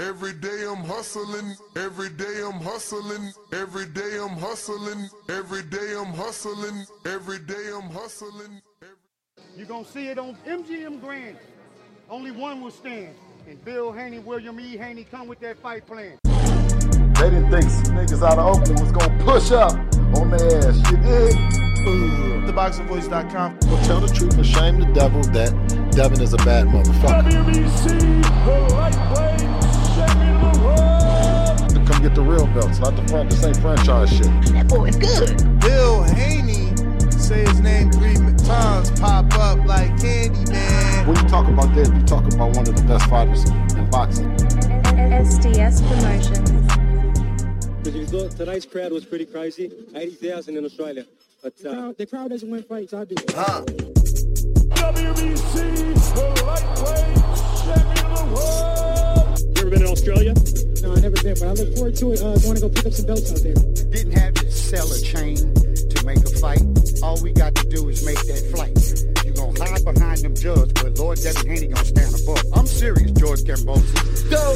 Every day I'm hustling, every day I'm hustling, every day I'm hustling, every day I'm hustling, every day I'm hustling. You're gonna see it on MGM Grand. Only one will stand. And Bill Haney, William E. Haney come with that fight plan. They didn't think some niggas out of Oakland was gonna push up on their ass. You dig? TheBoxingVoice.com. Well, tell the truth and shame the devil that Devin is a bad motherfucker. WBC, the lightweight get the real belts, not the front. This ain't franchise shit. That boy is good. Bill Haney, say his name three times, pop up like candy, man. When you talk about that, you talk about one of the best fighters in boxing. SDS Promotions. Because you thought tonight's crowd was pretty crazy, 80,000 in Australia. But the, crowd, the crowd doesn't win fights, I do. Huh. WBC, the lightweight champion of the world. You been to Australia? No, I never been, but I look forward to it. Uh, going to go pick up some belts out there. Didn't have to sell a chain to make a fight. All we got to do is make that flight. You gonna hide behind them judges, but Lord Devin Haney gonna stand above. I'm serious, George Kambosos. Go!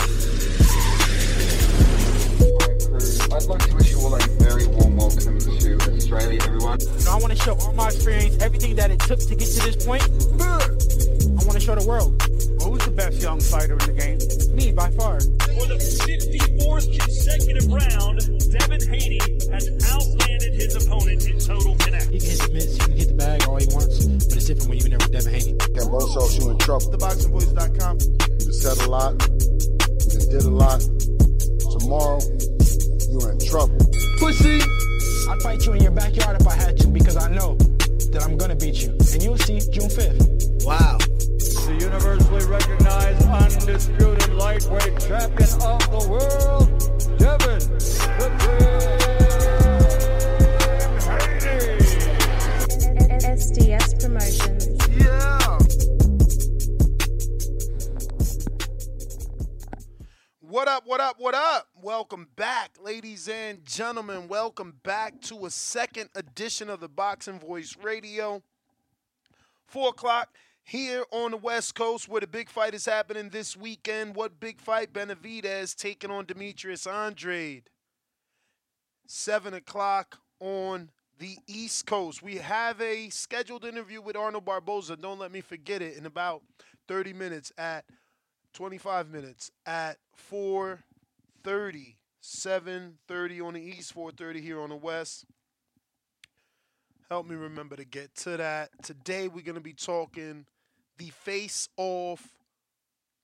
I'd like to wish you all a very warm welcome to Australia, everyone. You know, I want to show all my experience, everything that it took to get to this point. I want to show the world. Well, who's the best young fighter in the game? Me, by far. For the 54th consecutive round, Devin Haney has outlanded his opponent in total connect. He can hit the mitts, he can hit the bag all he wants, but it's different when you've been there with Devin Haney. Kambosos, you in trouble. TheBoxingVoice.com. You said a lot. You did a lot. Tomorrow, you're in trouble. Pussy! I'd fight you in your backyard if I had to because I know that I'm gonna beat you. And you'll see June 5th. Wow. The universally recognized undisputed lightweight champion of the world, Devin the Dream Haney. SDS Promotions. Yeah. What up, what up, what up? Welcome back, ladies and gentlemen. Welcome back to a second edition of the Boxing Voice Radio. Four o'clock here on the West Coast where the big fight is happening this weekend. What big fight? Benavidez taking on Demetrius Andrade. Seven o'clock on the East Coast. We have a scheduled interview with Arnold Barboza. Don't let me forget it in about 30 minutes at 25 minutes at 4:30, 7:30 on the East, 4:30 here on the West. Help me remember to get to that. Today we're gonna be talking the face-off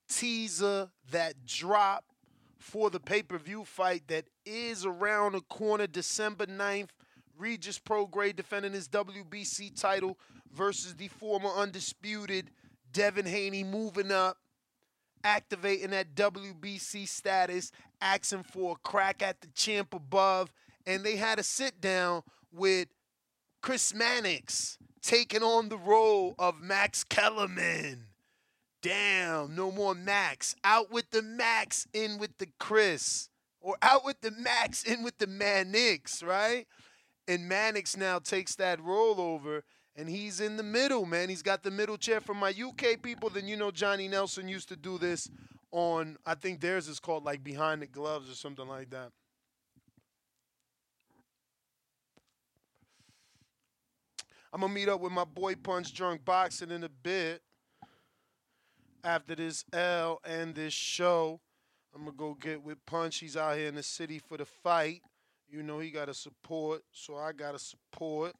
teaser that dropped for the pay-per-view fight that is around the corner, December 9th. Regis Prograis defending his WBC title versus the former undisputed Devin Haney moving up activating that WBC status, asking for a crack at the champ above, and they had a sit down with Chris Mannix taking on the role of Max Kellerman. Damn, no more Max. Out with the Max, in with the Chris. Or out with the Max, in with the Mannix, right? And Mannix now takes that role over and he's in the middle, man. He's got the middle chair. For my UK people, then you know Johnny Nelson used to do this on, I think theirs is called like Behind the Gloves or something like that. I'm to meet up with my boy Punch Drunk Boxing in a bit after this L and this show. I'm gonna go get with Punch. He's out here in the city for the fight. You know he got to support, so I got to support.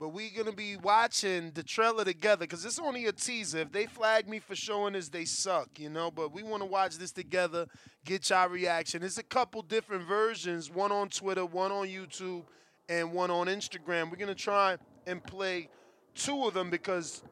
But we gonna be watching the trailer together because it's only a teaser. If they flag me for showing this, they suck, you know. But we want to watch this together, get y'all reaction. It's a couple different versions, one on Twitter, one on YouTube, and one on Instagram. We're gonna try and play two of them because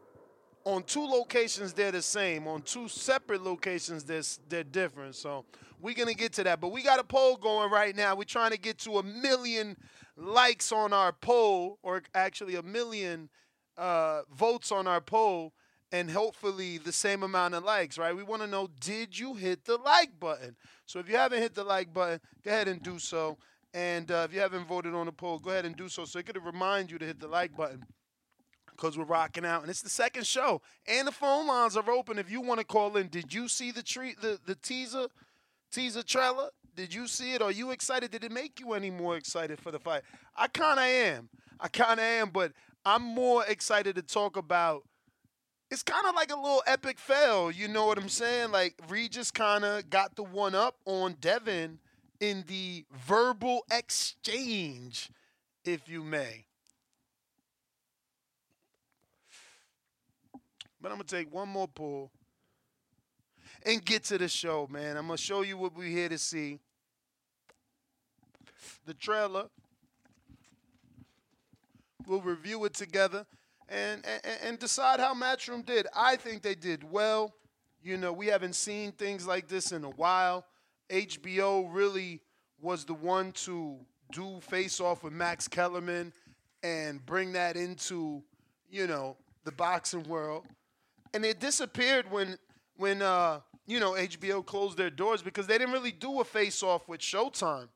on two locations they're the same. On two separate locations they're, they're different. So we're gonna get to that. But we got a poll going right now. We're trying to get to a million likes on our poll, or actually a million uh, votes on our poll, and hopefully the same amount of likes, right? We want to know did you hit the like button? So if you haven't hit the like button, go ahead and do so. And uh, if you haven't voted on the poll, go ahead and do so. So it could remind you to hit the like button because we're rocking out, and it's the second show, and the phone lines are open if you want to call in. Did you see the treat the the teaser teaser trailer? Did you see it? Are you excited? Did it make you any more excited for the fight? I kind of am. I kind of am, but I'm more excited to talk about. It's kind of like a little epic fail. You know what I'm saying? Like Regis kind of got the one up on Devin in the verbal exchange, if you may. But I'm gonna take one more pull and get to the show, man. I'm gonna show you what we're here to see. The trailer. We'll review it together and, and, and decide how Matchroom did. I think they did well. You know, we haven't seen things like this in a while. HBO really was the one to do face off with Max Kellerman and bring that into, you know, the boxing world. And it disappeared when when uh, you know HBO closed their doors because they didn't really do a face off with Showtime.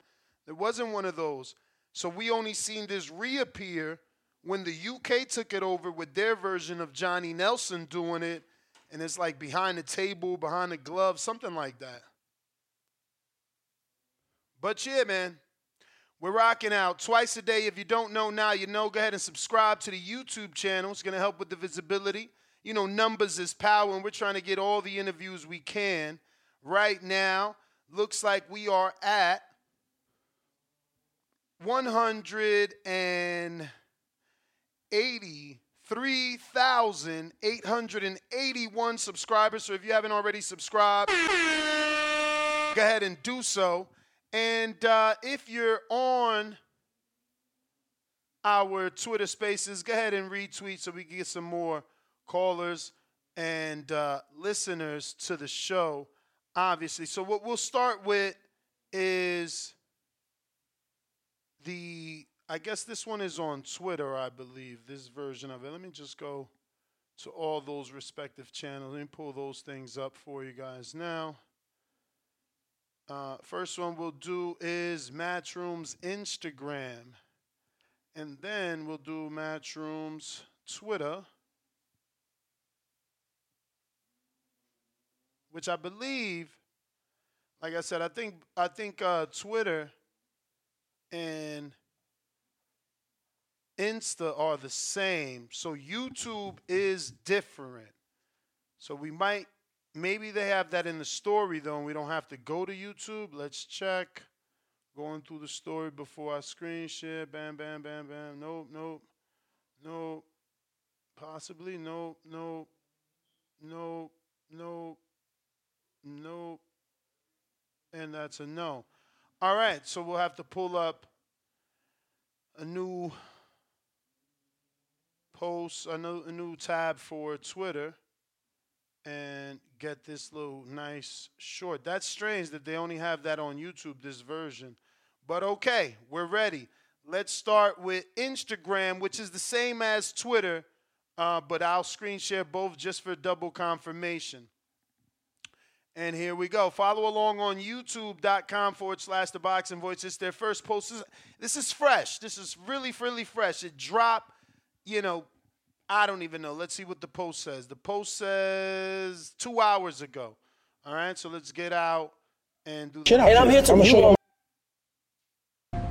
There wasn't one of those. So we only seen this reappear when the UK took it over with their version of Johnny Nelson doing it, and it's like behind the table, behind the glove, something like that. But yeah, man, we're rocking out twice a day. If you don't know now, you know. Go ahead and subscribe to the YouTube channel. It's going to help with the visibility. You know, numbers is power, and we're trying to get all the interviews we can. Right now, looks like we are at 183,881 subscribers. So if you haven't already subscribed, go ahead and do so. And uh, if you're on our Twitter spaces, go ahead and retweet so we can get some more callers and uh, listeners to the show, obviously. So, what we'll start with is the, I guess this one is on Twitter, I believe, this version of it. Let me just go to all those respective channels. Let me pull those things up for you guys now. Uh, first one we'll do is Matchroom's Instagram. And then we'll do Matchroom's Twitter. Which I believe, like I said, I think I think uh, Twitter and Insta are the same. So YouTube is different. So we might Maybe they have that in the story though, and we don't have to go to YouTube. Let's check. Going through the story before I screen share. Bam, bam, bam, bam. Nope, nope, nope. Possibly. Nope, nope, nope, nope, nope. And that's a no. All right, so we'll have to pull up a new post, a new, a new tab for Twitter and get this little nice short. That's strange that they only have that on YouTube, this version. But okay, we're ready. Let's start with Instagram, which is the same as Twitter, uh, but I'll screen share both just for double confirmation. And here we go. Follow along on youtube.com forward slash the boxing voice. It's their first post. This is fresh. This is really, really fresh. It dropped, you know, I don't even know. Let's see what the post says. The post says two hours ago. All right, so let's get out and do. And I'm here to.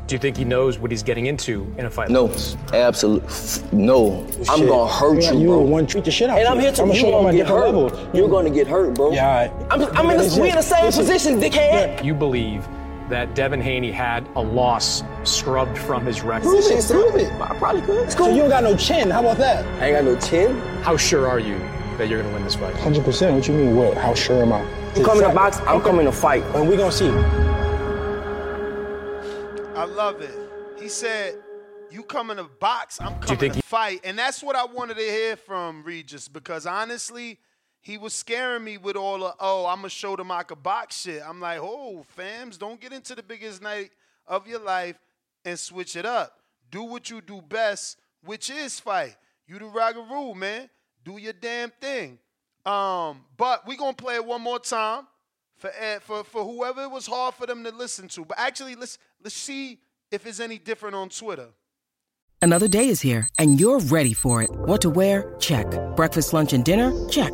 Do you think he knows what he's getting into in a fight? No, absolutely no. I'm gonna hurt you, you bro. want to treat the shit out and you. I'm here to. I'ma You show you gonna my get different hurt. level. You're gonna get hurt, bro. Yeah, I'm, I'm in the, we in the same listen. position, dickhead. You believe that Devin Haney had a loss scrubbed from his record? Prove it, prove it. I probably could. So you don't got no chin. How about that? I ain't got no chin. How sure are you that you're going to win this fight? Hundred percent. What you mean? What? How sure am I? You come in to box? I'm coming to fight. And we gonna see. I love it. He said, "You come in to box? I'm you coming think to he- fight," and that's what I wanted to hear from Regis because honestly, he was scaring me with all the "Oh, I'm gonna show them I could box" shit. I'm like, "Oh, fams, don't get into the biggest night of your life and switch it up. Do what you do best, which is fight. You the Rougarou, man. Do your damn thing." Um, but we gonna play it one more time for eh, for for whoever it was hard for them to listen to. But actually, let's let's see if it's any different on Twitter. Another day is here, and you're ready for it. What to wear? Check. Breakfast, lunch, and dinner? Check.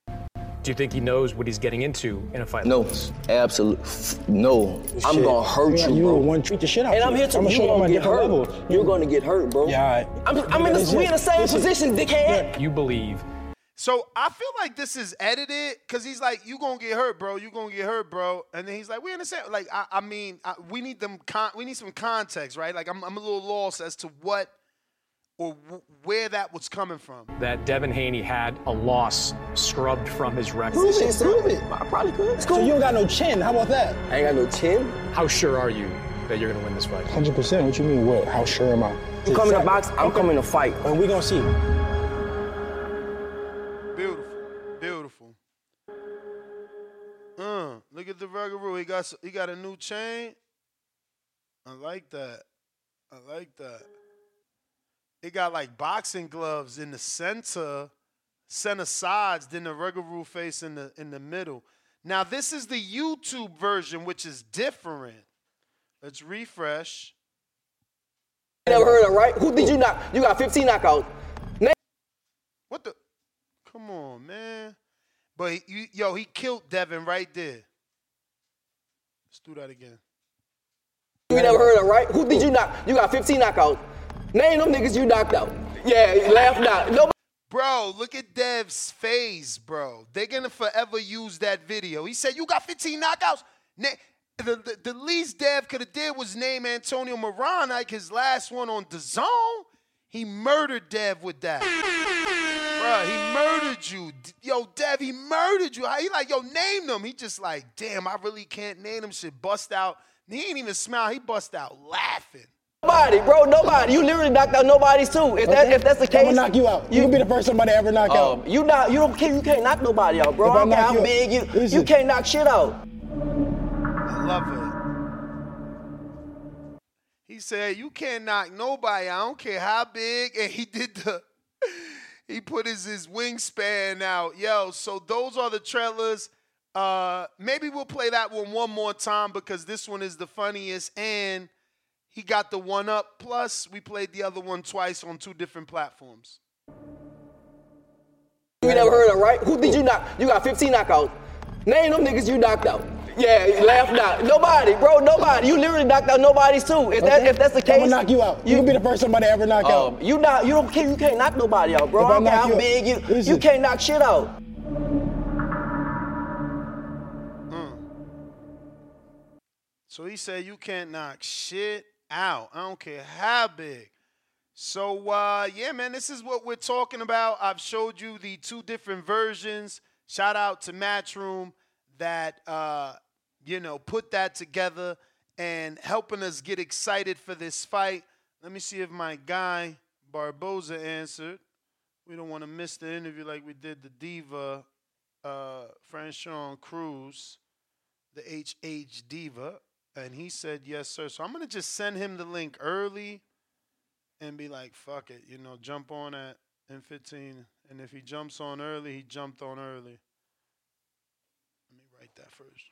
Do you think he knows what he's getting into in a fight? No, absolutely no. I'm gonna hurt Yeah, you, you bro. want to treat the shit out and you. I'm here to. I'ma You show gonna get hurt. Level. You're gonna get hurt, bro. Yeah, I'm, I'm in the. We in the same position, dickhead. You believe So I feel like this is edited because he's like, "You gonna get hurt, bro. You gonna get hurt, bro." And then he's like, "We understand." Like, I, I mean, I, we need them. Con- we need some context, right? Like, I'm, I'm a little lost as to what or w- where that was coming from. that Devin Haney had a loss scrubbed from his record? Prove it, prove it. I probably could. It's So you don't got no chin. How about that? I ain't got no chin. How sure are you that you're going to win this fight? Hundred percent. What you mean? What? How sure am I? You coming to box? I'm coming to fight. And we gonna see. Beautiful, beautiful. Uh, look at the Rougarou. He got he got a new chain. I like that. I like that. It got like boxing gloves in the center, center sides, then the Rougarou face in the in the middle. Now this is the YouTube version, which is different. Let's refresh. You never heard of right? Who did you knock? You got 15 knockouts. Name What the? Come on, man. But he, you, yo, he killed Devin right there. Let's do that again. You never heard of right? Who did you knock? You got 15 knockouts. Name them niggas you knocked out. Yeah, laughed out. Nobody. Bro, look at Dev's face, bro. They're gonna forever use that video. He said, "You got 15 knockouts." Na- the, the, the least Dev could have did was name Antonio Moran like his last one on the zone. He murdered Dev with that. Bro, he murdered you. Yo, Dev, he murdered you. He like, yo, name them. He just like, damn, I really can't name them. Shit, bust out. He ain't even smile. He bust out laughing. Nobody, bro, nobody. You literally knocked out nobody's too. If that Okay. if that's the case, I'm gonna knock you out. You, can be the first somebody to ever knock out. um, you not you don't can't you can't knock nobody out, bro. If I I don't care how you big you Listen. you can't knock shit out. I love it. He said, "You can't knock nobody. I don't care how big." And he did the. He put his his wingspan out, yo. So those are the trailers. Uh, maybe we'll play that one one more time because this one is the funniest, and he got the one up. Plus, we played the other one twice on two different platforms. You never heard of right? Who did you knock? You got 15 knockouts. Name them niggas you knocked out. Yeah, you laughed out. Nobody, bro, nobody. You literally knocked out nobody's too. If that Okay. if that's the I'm case, gonna knock you out. You, can be the first somebody to ever knock out. um, you not you don't can't you can't knock nobody out, bro. If I I don't care how you big you Listen. you can't knock shit out. So he said you can't knock shit out. I don't care how big. So uh yeah, man, this is what we're talking about. I've showed you the two different versions. Shout out to Matchroom that uh you know put that together and helping us get excited for this fight. Let me see if my guy Barboza answered. We don't want to miss the interview like we did the diva uh Franchon Crews the HH Diva, and he said yes, sir. So I'm gonna just send him the link early, and be like, fuck it, you know, jump on at in 15. And if he jumps on early, he jumped on early. Let me write that first.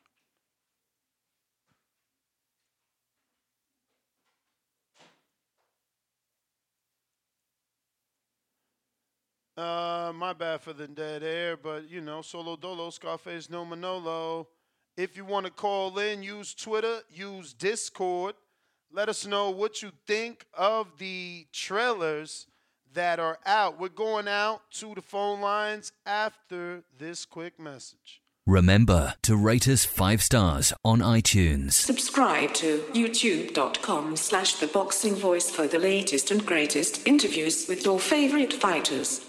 Uh, my bad for the dead air, but you know, solo dolo, Scarface, no Manolo. If you want to call in, use Twitter, use Discord. Let us know what you think of the trailers that are out. We're going out to the phone lines after this quick message. Remember to rate us five stars on iTunes. Subscribe to youtube.com slash the boxing voice for the latest and greatest interviews with your favorite fighters.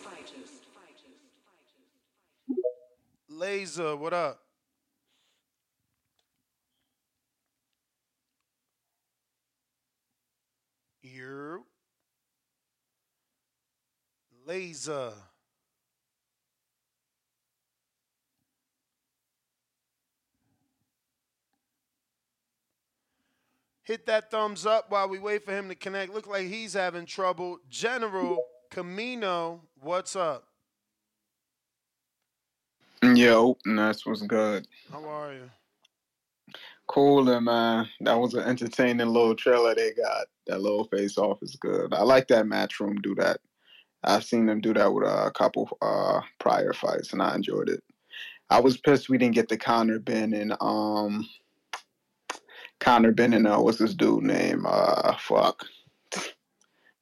Laser, what up? Laser. Hit that thumbs up while we wait for him to connect. Look like he's having trouble. General Camino, what's up? Yo, that's what's good. How are you? Cool, and man. That was an entertaining little trailer they got. That little face off is good. I like that Matchroom do that. I've seen them do that with a couple uh, prior fights, and I enjoyed it. I was pissed we didn't get the Conor Benn and um Conor Benn and uh, what's this dude name? Uh, fuck.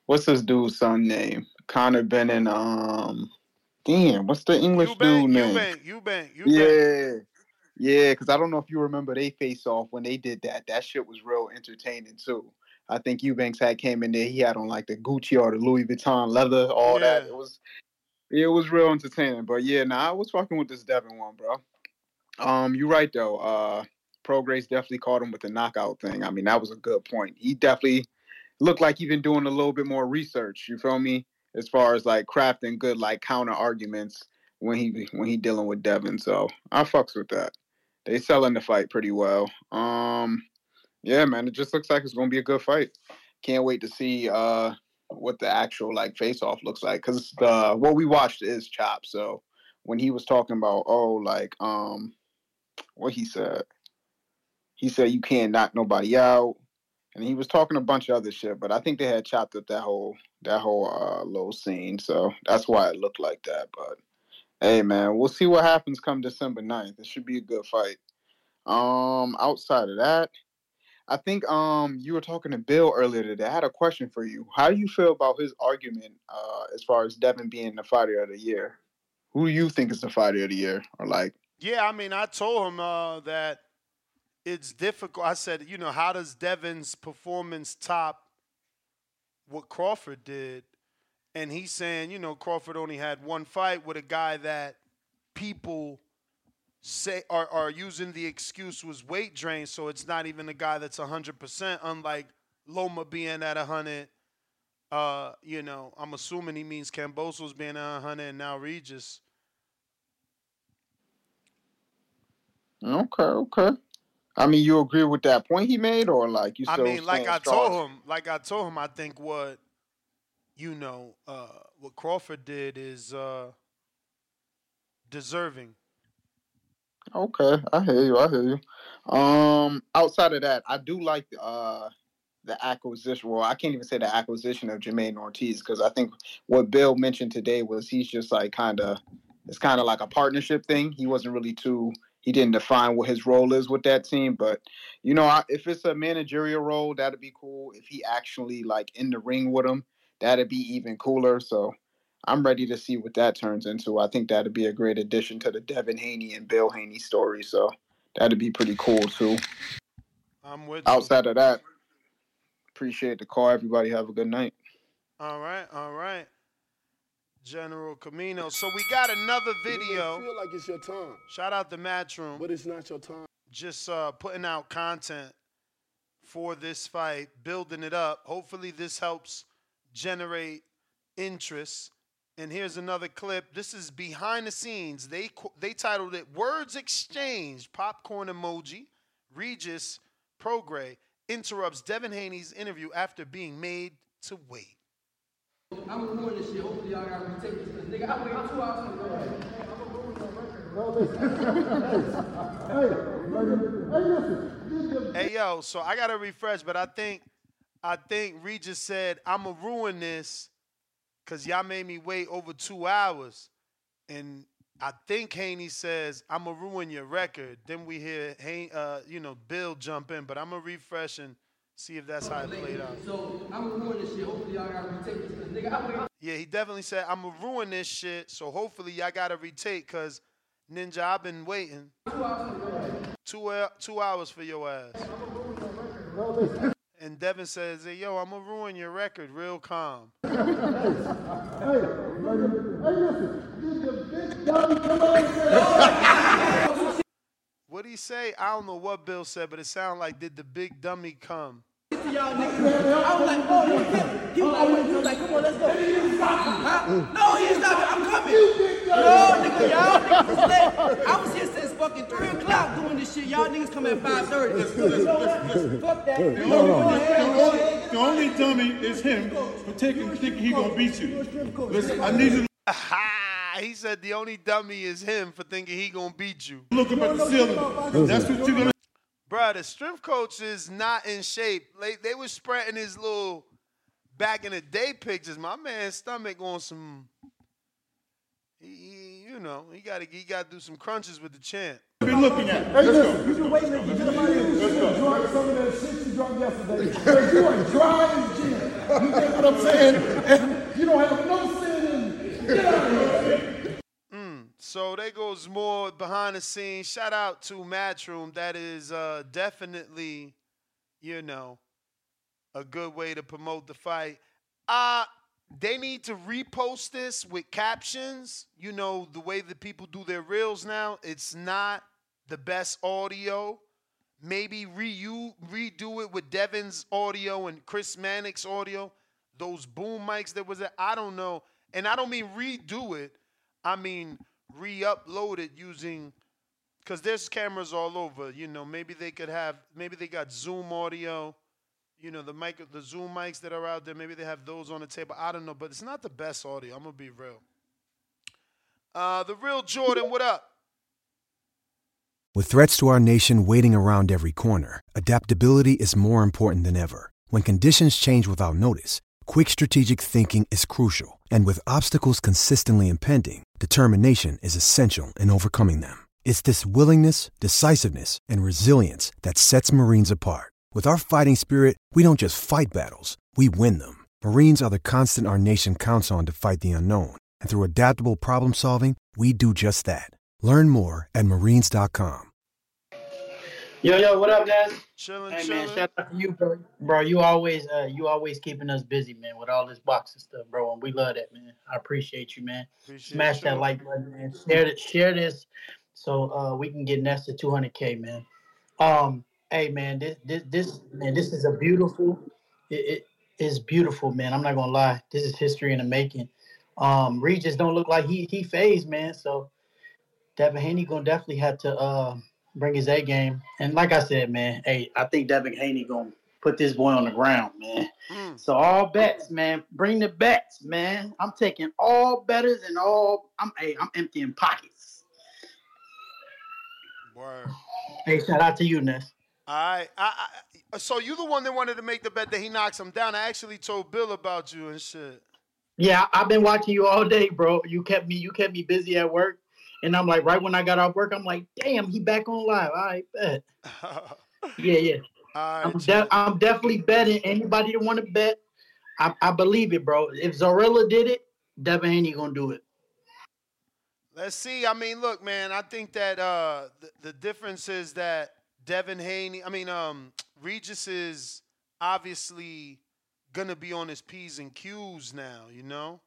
What's this dude's son name? Conor Benn and um, damn, what's the English dude name? Eubank, Eubank, Eubank. Yeah. Yeah, because I don't know if you remember they face off when they did that. That shit was real entertaining too. I think Eubanks had came in there. He had on like the Gucci or the Louis Vuitton leather, all that. It was, it was real entertaining. But yeah, nah, I was fucking with this Devin one, bro. Um, you're right though. Uh, Prograis definitely caught him with the knockout thing. I mean, that was a good point. He definitely looked like he been doing a little bit more research. You feel me? As far as like crafting good like counter arguments when he when he dealing with Devin. So I fucks with that. They selling the fight pretty well. Um, yeah, man, it just looks like it's gonna be a good fight. Can't wait to see uh what the actual like face off looks like because the what we watched is Chop. So when he was talking about oh like um what he said, he said you can't knock nobody out, and he was talking a bunch of other shit. But I think they had chopped up that whole that whole uh little scene, so that's why it looked like that. But hey, man, we'll see what happens come December 9th. It should be a good fight. Um, outside of that, I think um you were talking to Bill earlier today. I had a question for you. How do you feel about his argument uh as far as Devin being the fighter of the year? Who do you think is the fighter of the year? Or like Yeah, I mean, I told him uh, that it's difficult. I said, you know, how does Devin's performance top what Crawford did? And he's saying, you know, Crawford only had one fight with a guy that people say are, are using the excuse was weight drain, so it's not even a guy that's 100%, unlike Loma being at 100. Uh, you know, I'm assuming he means Kambosos being at 100 and now Regis. Okay, okay. I mean, you agree with that point he made, or like you? I mean, like I strong? told him, like I told him, I think what you know, uh, what Crawford did is uh, deserving. Okay, I hear you. I hear you. Um, outside of that, I do like uh the acquisition. Well, I can't even say the acquisition of Jamaine Ortiz because I think what Bill mentioned today was he's just like kind of it's kind of like a partnership thing. He wasn't really too. He didn't define what his role is with that team, but you know, I, if it's a managerial role, that'd be cool. If he actually like in the ring with him, that'd be even cooler. So I'm ready to see what that turns into. I think that'd be a great addition to the Devin Haney and Bill Haney story. So that'd be pretty cool too. I'm with you. Outside of that, appreciate the call. Everybody have a good night. All right, all right. General Camino. So we got another video. feel like it's your time. Shout out to Matchroom. But it's not your time. Just uh, putting out content for this fight, building it up. Hopefully, this helps generate interest. And here's another clip. This is behind the scenes. They they titled it "Words Exchange." Popcorn emoji. Regis Prograis interrupts Devin Haney's interview after being made to wait. I'm gonna this shit. Hopefully y'all gotta retake this. 'cause, Nigga, I waited two hours to go. Hey yo, so I gotta refresh, but I think I think Regis said I'ma ruin this because y'all made me wait over two hours. And I think Haney says I'ma ruin your record. Then we hear Han- uh, you know, Bill jump in, but I'm gonna refresh and see if that's how it played out. So I'm gonna ruin this shit. Hopefully y'all gotta retake this. Nigga, I. Yeah, he definitely said I'ma ruin this shit. So hopefully y'all gotta retake cause Ninja, I've been waiting. Two hou- two hours for your ass. And Devin says, hey, yo, I'm gonna ruin your record real calm. What'd he say? I don't know what Bill said, but it sounded like, did the big dummy come? y'all niggas. I was like, oh, you him. He was like, he was like, come on, let's go. Huh? No, he is not. I'm coming. No, nigga, y'all niggas. I was here since fucking 3 o'clock doing this shit. Y'all niggas come at 5.30. Fuck that. The only, the only dummy is him for taking thinking he gonna beat you. Listen, I need you to he said the only dummy is him for thinking he gonna beat you. look up at the ceiling. That's what you're gonna. Bruh, the strength coach is not in shape. They, they were spreading his little back in the day pictures. My man's stomach on some. He, he- you know, he got to he got to do some crunches with the champ. Be looking at. Hey, listen, you been waiting to get up out of here. You should drunk some of that shit you drunk yesterday. Because you are dry as gin. You get what I'm saying? You don't have no sin. Get out of here. Mm, so there goes more behind the scenes. Shout out to Matchroom. That is uh, definitely, you know, a good way to promote the fight. Uh, they need to repost this with captions. You know, the way that people do their reels now, it's not the best audio. Maybe reu- redo it with Devin's audio and Chris Mannix audio. Those boom mics that was there. I don't know. And I don't mean redo it. I mean re-upload it using because there's cameras all over. You know, maybe they could have maybe they got Zoom audio. You know, the mic the Zoom mics that are out there, maybe they have those on the table. I don't know, but it's not the best audio. I'm gonna be real. Uh the real Jordan, what up? With threats to our nation waiting around every corner, adaptability is more important than ever. When conditions change without notice, quick strategic thinking is crucial. And with obstacles consistently impending, determination is essential in overcoming them. It's this willingness, decisiveness, and resilience that sets Marines apart. With our fighting spirit, we don't just fight battles, we win them. Marines are the constant our nation counts on to fight the unknown. And through adaptable problem solving, we do just that. Learn more at marines.com. Yo, yo, what up, guys? Chilling, hey, chilling. man, shout out to you, bro. Bro, you always, uh, you always keeping us busy, man, with all this boxing stuff, bro. And we love that, man. I appreciate you, man. Appreciate Smash you. that like button, man. Share it, share this, so uh, we can get next to 200k, man. Um, hey, man, this, this, this, man, this is a beautiful. It, it is beautiful, man. I'm not gonna lie. This is history in the making. Um, Regis don't look like he he phased, man. So Devin Haney gonna definitely have to uh, bring his A game. And like I said, man, hey, I think Devin Haney gonna put this boy on the ground, man. So all bets, man. Bring the bets, man. I'm taking all betters and all. I'm hey, I'm emptying pockets. Word. Hey, shout out to you, Ness. All right. I, I, so you the one that wanted to make the bet that he knocks him down. I actually told Bill about you and shit. Yeah, I- I've been watching you all day, bro. You kept me, you kept me busy at work, and I'm like, right when I got off work, I'm like, damn, he back on live. All right, bet. Yeah, yeah. I'm, de- I'm definitely betting. Anybody that want to bet, I, I believe it, bro. If Zorrilla did it, Devin Haney gonna do it. Let's see. I mean, look, man. I think that uh, the, the difference is that Devin Haney. I mean, um, Regis is obviously gonna be on his p's and q's now. You know,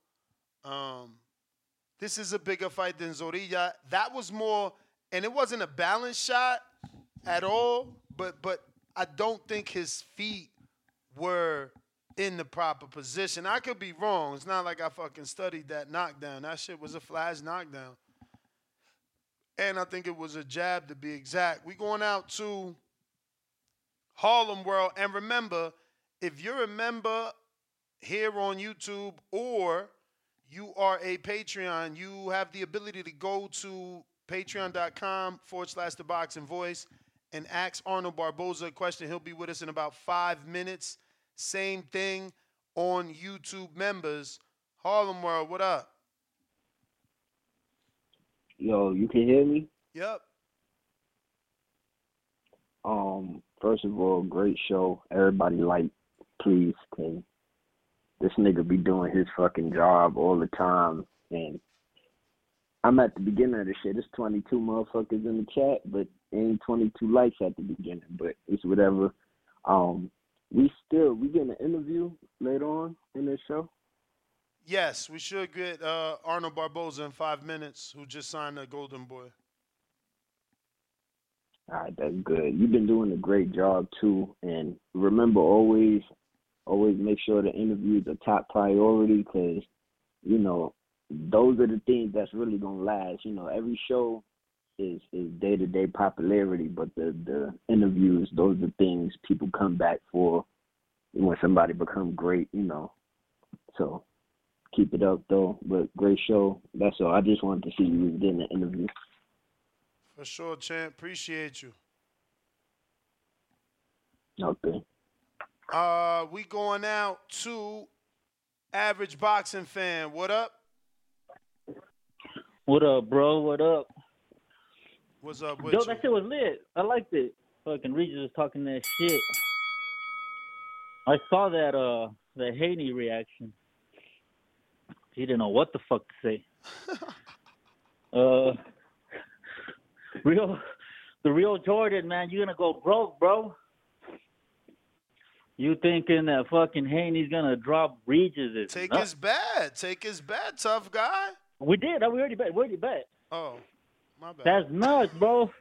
um, this is a bigger fight than Zorrilla. That was more, and it wasn't a balance shot at all. But but I don't think his feet were in the proper position. I could be wrong. It's not like I fucking studied that knockdown. That shit was a flash knockdown. And I think it was a jab to be exact. We going out to Harlem World. And remember, if you're a member here on YouTube or you are a Patreon, you have the ability to go to patreon.com forward slash the boxing voice and ask Arnold Barboza a question. He'll be with us in about five minutes. Same thing on YouTube members. Harlem World, what up? Yo, you can hear me? Yep. Um, first of all, great show. Everybody like, please, can this nigga be doing his fucking job all the time and I'm at the beginning of the shit. It's 22 motherfuckers in the chat, but ain't 22 likes at the beginning. But it's whatever. Um, we still we getting an interview later on in this show. Yes, we should get uh, Arnold Barboza in five minutes, who just signed a Golden Boy. All right, that's good. You've been doing a great job too, and remember always, always make sure the interview is a top priority because, you know, those are the things that's really gonna last. You know, every show is is day to day popularity, but the the interviews, those are the things people come back for when somebody become great. You know, so keep it up though. But great show. That's all. I just wanted to see you was getting an interview. For sure, champ. Appreciate you. Okay. Uh, we going out to average boxing fan. What up? What up, bro? What up? What's up with Yo, you? that shit was lit. I liked it. Fucking Regis was talking that shit. I saw that uh that Haney reaction. He didn't know what the fuck to say. uh real the real Jordan, man, you're gonna go broke, bro. You thinking that fucking Haney's gonna drop Regis is Take nuts. his bad. Take his bad, tough guy. We did. We already bet. We already bet. Oh, my bad. That's nuts, bro.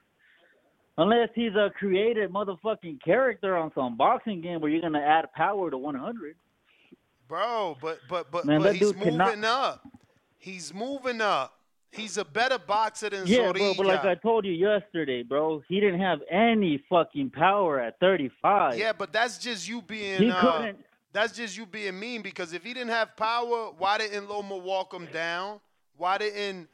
Unless he's a created motherfucking character on some boxing game where you're gonna add power to 100. Bro, but but but, Man, but he's moving cannot- up. He's moving up. He's a better boxer than Yeah, bro, but like I told you yesterday, bro, he didn't have any fucking power at 35. Yeah, but that's just you being. He uh, couldn't- That's just you being mean because if he didn't have power, why didn't Loma walk him down? Why didn't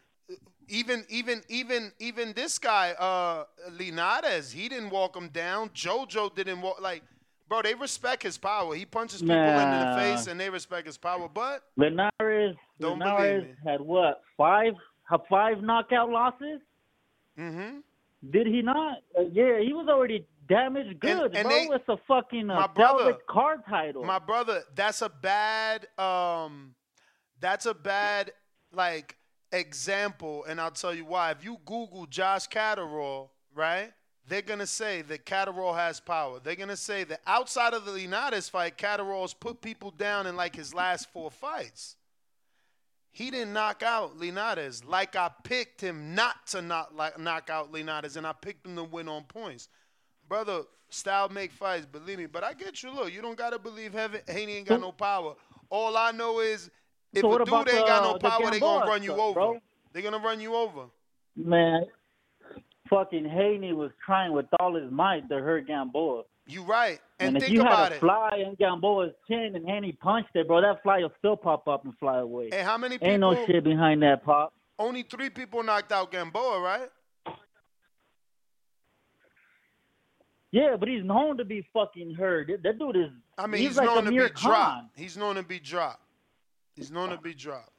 even even even even this guy uh Linares? He didn't walk him down. JoJo didn't walk. Like, bro, they respect his power. He punches people into the face and they respect his power. But Linares, Don't Linares had what? Five five knockout losses? mm-hmm. Did he not? Uh, yeah, he was already damaged goods, and bro. they- it's a fucking my uh, brother- card title. My brother, that's a bad um that's a bad like example and I'll tell you why. If you Google Josh Catterall, right? They're gonna say that Catterall has power. They're gonna say that outside of the Linares fight, Catterall's put people down in like his last four fights. He didn't knock out Linares like I picked him not to not like knock out Linares, and I picked him to win on points. Brother, style make fights, believe me. But I get you. Look, you don't gotta believe Heaven, Haney ain't got no power. All I know is if So a dude ain't got no the power, they Gamboa gonna run you stuff, over. They're gonna run you over. Man, fucking Haney was trying with all his might to hurt Gamboa. You right. And, And, if you about had a it. fly in Gamboa's chin and Haney punched it, bro, that fly will still pop up and fly away. And how many Ain't no shit behind that pop. Only three people knocked out Gamboa, right? Yeah, but he's known to be fucking hurt. That- dude is. I mean, he's, he's, like known to be Khan. dropped. He's known to be dropped. He's known to be dropped.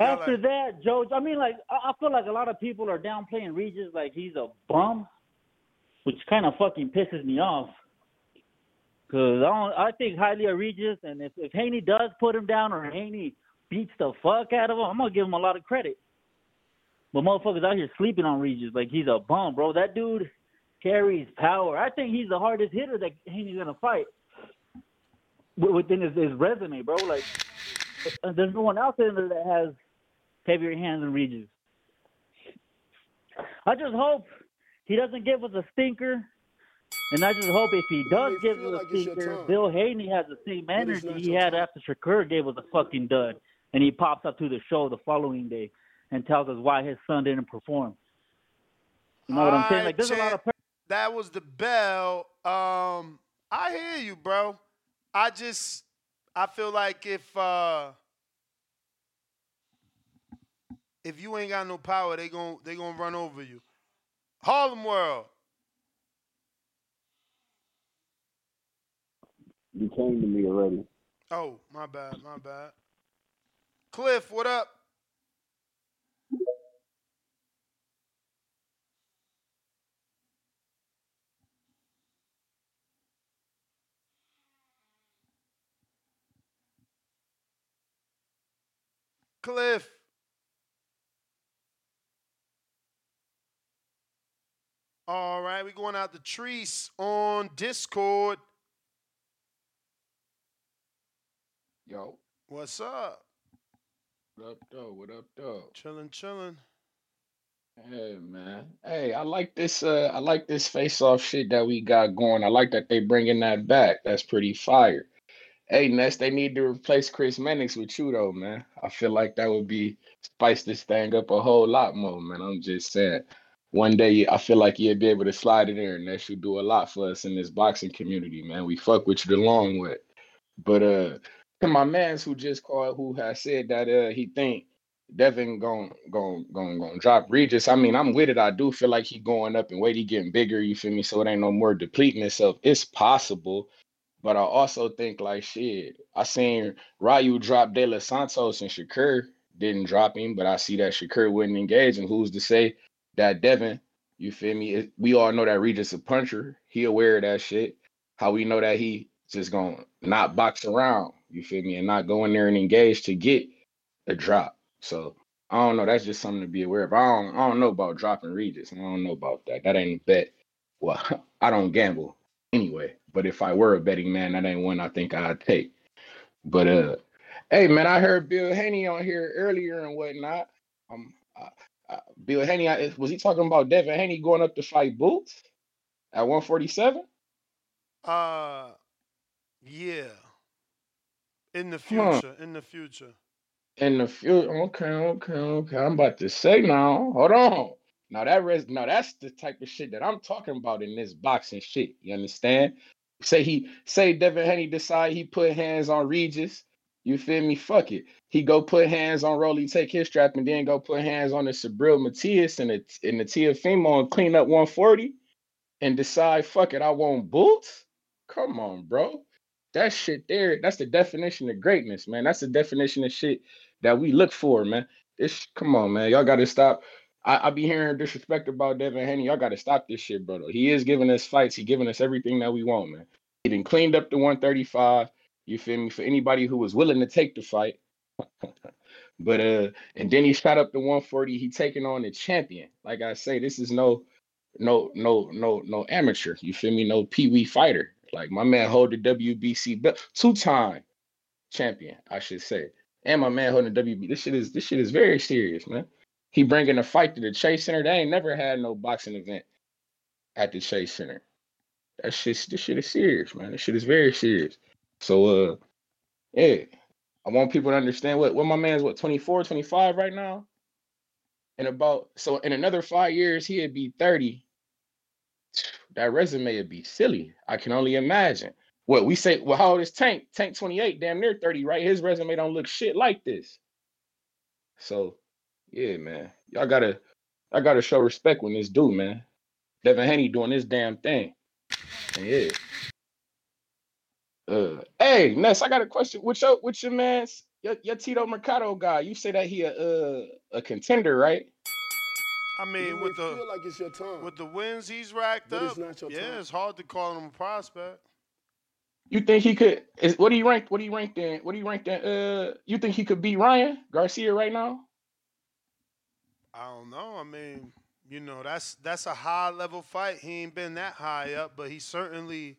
After like- that, Joe, I mean, like, I I feel like a lot of people are downplaying Regis like he's a bum, which kind of fucking pisses me off. Cause I don't, I think highly of Regis, and if if Haney does put him down or Haney beats the fuck out of him, I'm gonna give him a lot of credit. But motherfuckers out here sleeping on Regis like he's a bum, bro. That dude carries power. I think he's the hardest hitter that Haney's gonna fight within his, his resume, bro. Like, there's no one else in there that has heavier hands than Regis. I just hope he doesn't give us a stinker. And I just hope if he does give us a like stinker. Bill Haney has the same energy he your had after Shakur gave us a fucking dud. And he pops up to the show the following day and tells us why his son didn't perform. You know what I'm saying? Like, there's a lot of. That was the bell. Um, I hear you, bro. I just I feel like if uh if you ain't got no power, they gon' they gonna run over you. Harlem World. You came to me already. Oh, my bad, my bad. Cliff, what up? Cliff. All right, we going out the trees on Discord. Yo, What's up? what up, though? What up, though? Chilling, chilling. Hey, man. Hey, I like this. Uh, I like this face-off shit that we got going. I like that they bringing that back. That's pretty fire. Hey, Ness, they need to replace Chris Mannix with you, though, man. I feel like that would be spice this thing up a whole lot more, man. I'm just saying. One day, I feel like you'll be able to slide in there, and that should do a lot for us in this boxing community, man. We fuck with you the long way. But uh, to my man's who just called, who has said that uh he think Devin gon' gon' gon' gon' drop Regis. I mean, I'm with it. I do feel like he going up and weight, he getting bigger. You feel me? So it ain't no more depleting itself. It's possible, but I also think like shit. I seen Ryu drop De Los Santos and Shakur didn't drop him, but I see that Shakur wouldn't engage. And who's to say that Devin? You feel me? It- we all know that Regis is a puncher. He aware of that shit. How we know that he just gonna not box around. You feel me? And not go in there and engage to get a drop. So I don't know. That's just something to be aware of. I don't. I don't know about dropping Regis. I don't know about that. That ain't a bet. Well, I don't gamble anyway. But if I were a betting man, that ain't one I think I'd take. But uh, hey man, I heard Bill Haney on here earlier and whatnot. Um, uh, Bill Haney I- was he talking about Devin Haney going up to fight Boots at 147? Uh yeah. In the Huh. future, in the future. In the future, okay, okay, okay. I'm about to say now. Hold on. Now that res now that's the type of shit that I'm talking about in this boxing shit. You understand? Say he say Devin Haney decide he put hands on Regis. You feel me? Fuck it. He go put hands on Rolly, take his strap, and then go put hands on the Subriel Matias and the and the Teofimo and clean up 140 and decide, fuck it, I want boots. Come on, bro. That shit there, that's the definition of greatness, man. That's the definition of shit that we look for, man. This come on, man. Y'all gotta stop. I, I be hearing disrespect about Devin Haney. Y'all gotta stop this shit, brother. He is giving us fights, he giving us everything that we want, man. He done cleaned up the 135. You feel me? For anybody who was willing to take the fight. but uh, and then he shot up the 140. He taking on the champion. Like I say, this is no no no no no amateur. You feel me? No pee wee fighter. Like my man hold the WBC belt, two time champion, I should say. And my man holding the WB. This shit is this shit is very serious, man. He bringing a fight to the Chase Center. They ain't never had no boxing event at the Chase Center. That shit, this shit is serious, man. This shit is very serious. So uh, yeah, I want people to understand what what my man's what 24, 25 right now. And about so in another five years he'd be 30 that resume would be silly. I can only imagine. What we say, well, how old is Tank? Tank 28, damn near 30, right? His resume don't look shit like this. So, yeah, man. Y'all gotta I gotta show respect when this dude, man. Devin Haney doing this damn thing. And yeah. Uh hey, Ness, I got a question. What's your what's your man's your, your Tito Mercado guy? You say that he a uh, a contender, right? I mean, with the feel like it's your time. with the wins he's racked But up, it's not your yeah, time. it's hard to call him a prospect. You think he could? Is what do you rank? What do you rank in? What do you rank in? Uh, you think he could beat Ryan Garcia right now? I don't know. I mean, you know, that's that's a high level fight. He ain't been that high up, but he certainly,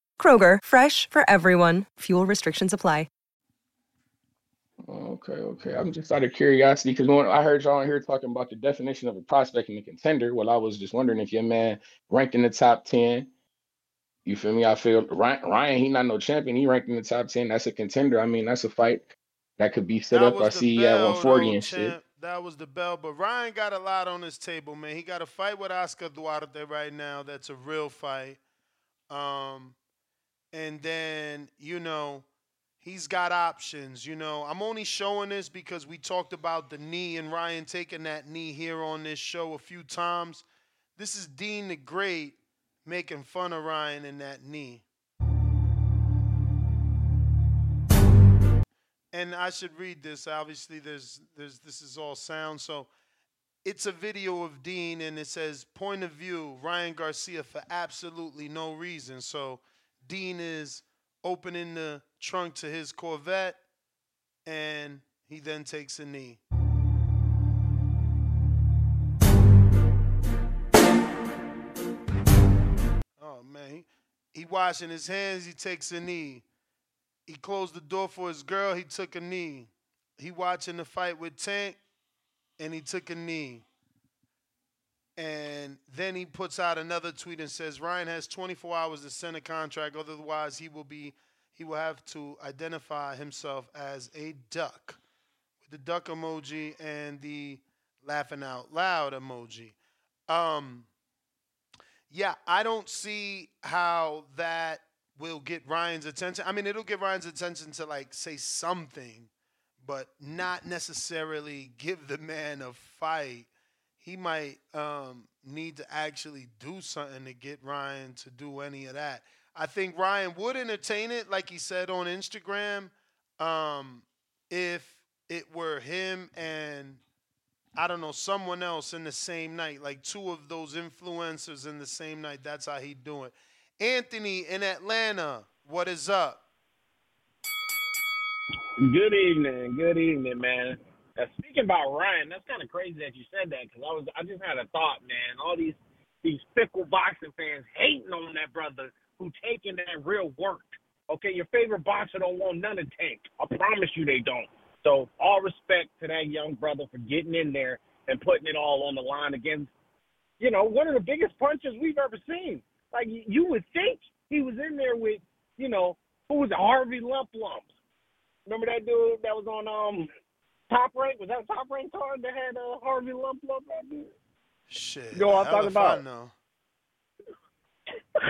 Kroger, fresh for everyone. Fuel restrictions apply. Okay, okay. I'm just out of curiosity because when I heard y'all in here talking about the definition of a prospect and a contender, well, I was just wondering if your man ranked in the top ten. You feel me? I feel Ryan, Ryan he not no champion. He ranked in the top ten. That's a contender. I mean, that's a fight that could be set That up. I was see he at bell, 140 though, and shit. That was the bell. But Ryan got a lot on his table, man. He got a fight with Oscar Duarte right now. That's a real fight. Um, and then you know he's got options. You know, I'm only showing this because we talked about the knee and Ryan taking that knee here on this show a few times. This is Dean the Great making fun of Ryan in that knee. and I should read this. Obviously, there's there's this is all sound. So it's a video of Dean, and it says point of view Ryan Garcia for absolutely no reason. So Dean is opening the trunk to his Corvette, and he then takes a knee. Oh man, he, he washing his hands. He takes a knee. He closed the door for his girl. He took a knee. He watching the fight with Tank, and he took a knee. And then he puts out another tweet and says Ryan has 24 hours to send a contract, otherwise he will be he will have to identify himself as a duck with the duck emoji and the laughing out loud emoji. Um, yeah, I don't see how that will get Ryan's attention. I mean, it'll get Ryan's attention to like say something, but not necessarily give the man a fight. He might um, need to actually do something to get Ryan to do any of that. I think Ryan would entertain it, like he said on Instagram, um, if it were him and I don't know someone else in the same night, like two of those influencers in the same night. That's how he do it. Anthony in Atlanta, what is up? Good evening, good evening, man. Uh, speaking about Ryan, that's kind of crazy that you said that because I was I just had a thought, man. All these these fickle boxing fans hating on that brother who taking that real work. Okay, your favorite boxer don't want none of Tank. I promise you they don't. So all respect to that young brother for getting in there and putting it all on the line against, you know, one of the biggest punches we've ever seen. Like you would think he was in there with, you know, who was it? Harvey Lump Lump. Remember that dude that was on um Top Rank? Was that Top Rank card that had uh, Harvey Lump Lump? Dude? Shit. You know what I'm talking about? know.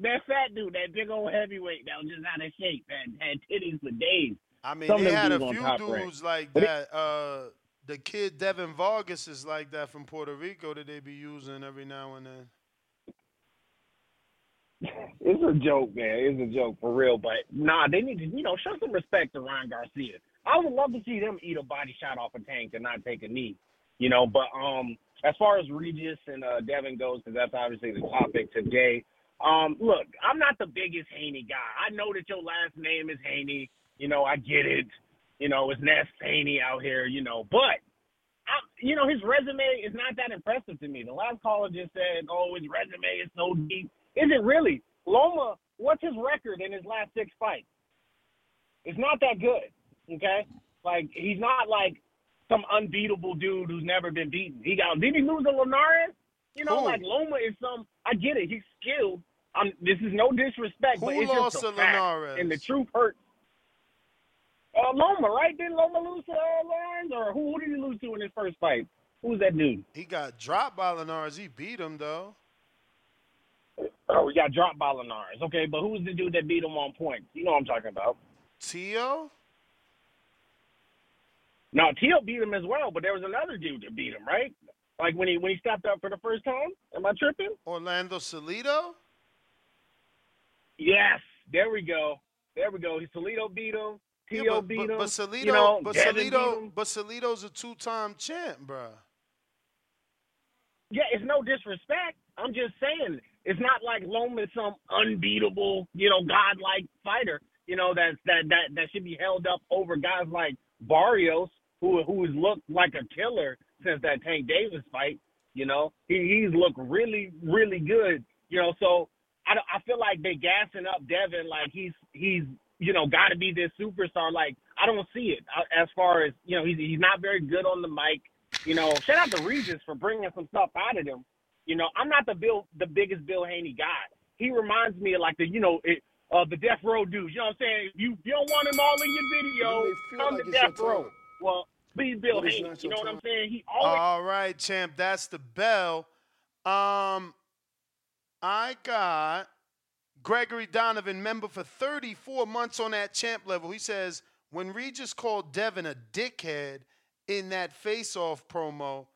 that fat dude, that big old heavyweight that was just out of shape, that had titties for days. I mean, Some they had a few Top Rank. dudes like that. Uh, the kid Devin Vargas is like that from Puerto Rico that they be using every now and then. It's a joke, man. It's a joke for real. But nah, they need to, you know, show some respect to Ryan Garcia. I would love to see them eat a body shot off a tank and not take a knee. You know, but um, as far as Regis and uh, Devin goes, because that's obviously the topic today. Um, look, I'm not the biggest Haney guy. I know that your last name is Haney. You know, I get it. You know, it's Ness Haney out here. You know, but I, you know, his resume is not that impressive to me. The last caller just said, "Oh, his resume is so deep." Is it really? Loma, what's his record in his last six fights? It's not that good. Okay, like he's not like some unbeatable dude who's never been beaten. He got did he lose to Linares? You know, Who? like Loma is some. I get it. He's skilled. Um, this is no disrespect, but Who it's lost just a to fact. Linares? And the truth hurts. Uh, Loma, right? Didn't Loma lose to uh, Lawrence? Or who, who did he lose to in his first fight? Who was that dude? He got dropped by Linares. He beat him though. Oh, we got dropped by Linares. Okay, but who was the dude that beat him on points? You know what I'm talking about. Tio? No, Teal beat him as well, but there was another dude that beat him, right? Like when he when he stepped up for the first time. Am I tripping? Orlando Salido? Yes, there we go. There we go. Toledo beat him. Yeah, Tio but, beat but, him. but Salido, you know, but Devin Salido, but Salido's a two-time champ, bruh. Yeah, it's no disrespect. I'm just saying it's not like Loma is some unbeatable, you know, godlike fighter. You know that's that that that should be held up over guys like Barrios, who who has looked like a killer since that Tank Davis fight. You know, he he's looked really really good. You know, so I I feel like they gassing up Devin like he's he's you know, got to be this superstar. Like I don't see it uh, as far as you know. He's he's not very good on the mic. You know, shout out to Regis for bringing some stuff out of him. You know, I'm not the Bill the biggest Bill Haney guy. He reminds me of like the you know it, uh, the Death Row dudes. You know what I'm saying? You you don't want him all in your video. Come like to Death Row. Well, be Bill But Haney. You know what I'm saying? He always All right, champ. That's the bell. Um, I got Gregory Donovan, member for 34 months on that champ level. He says when Regis called Devin a dickhead in that face-off promo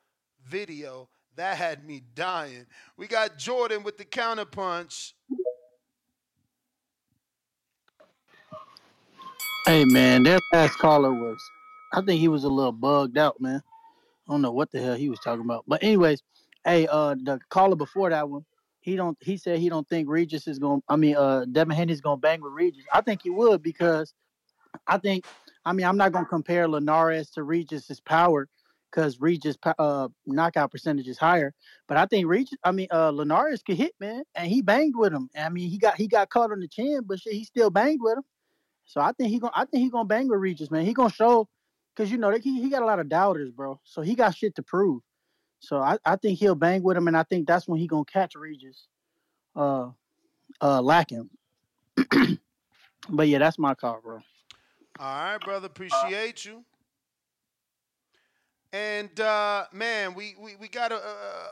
video, that had me dying. We got Jordan with the counterpunch. Hey man, that last caller was I think he was a little bugged out, man. I don't know what the hell he was talking about. But anyways, hey, uh the caller before that one, he don't he said he don't think Regis is going to I mean uh Devin Haney's gonna bang with Regis. I think he would because I think I mean I'm not gonna compare Linares to Regis's power because Regis uh knockout percentage is higher. But I think Regis I mean uh Linares could hit, man, and he banged with him. I mean he got he got caught on the chin, but shit, he still banged with him. So I think he gonna I think he gonna bang with Regis, man. He gonna show because you know he, he got a lot of doubters, bro. So he got shit to prove. So I, I think he'll bang with him, and I think that's when he gonna catch Regis, uh, uh, lacking. but yeah, that's my call, bro. All right, brother. Appreciate you. And uh, man, we we, we got a, uh,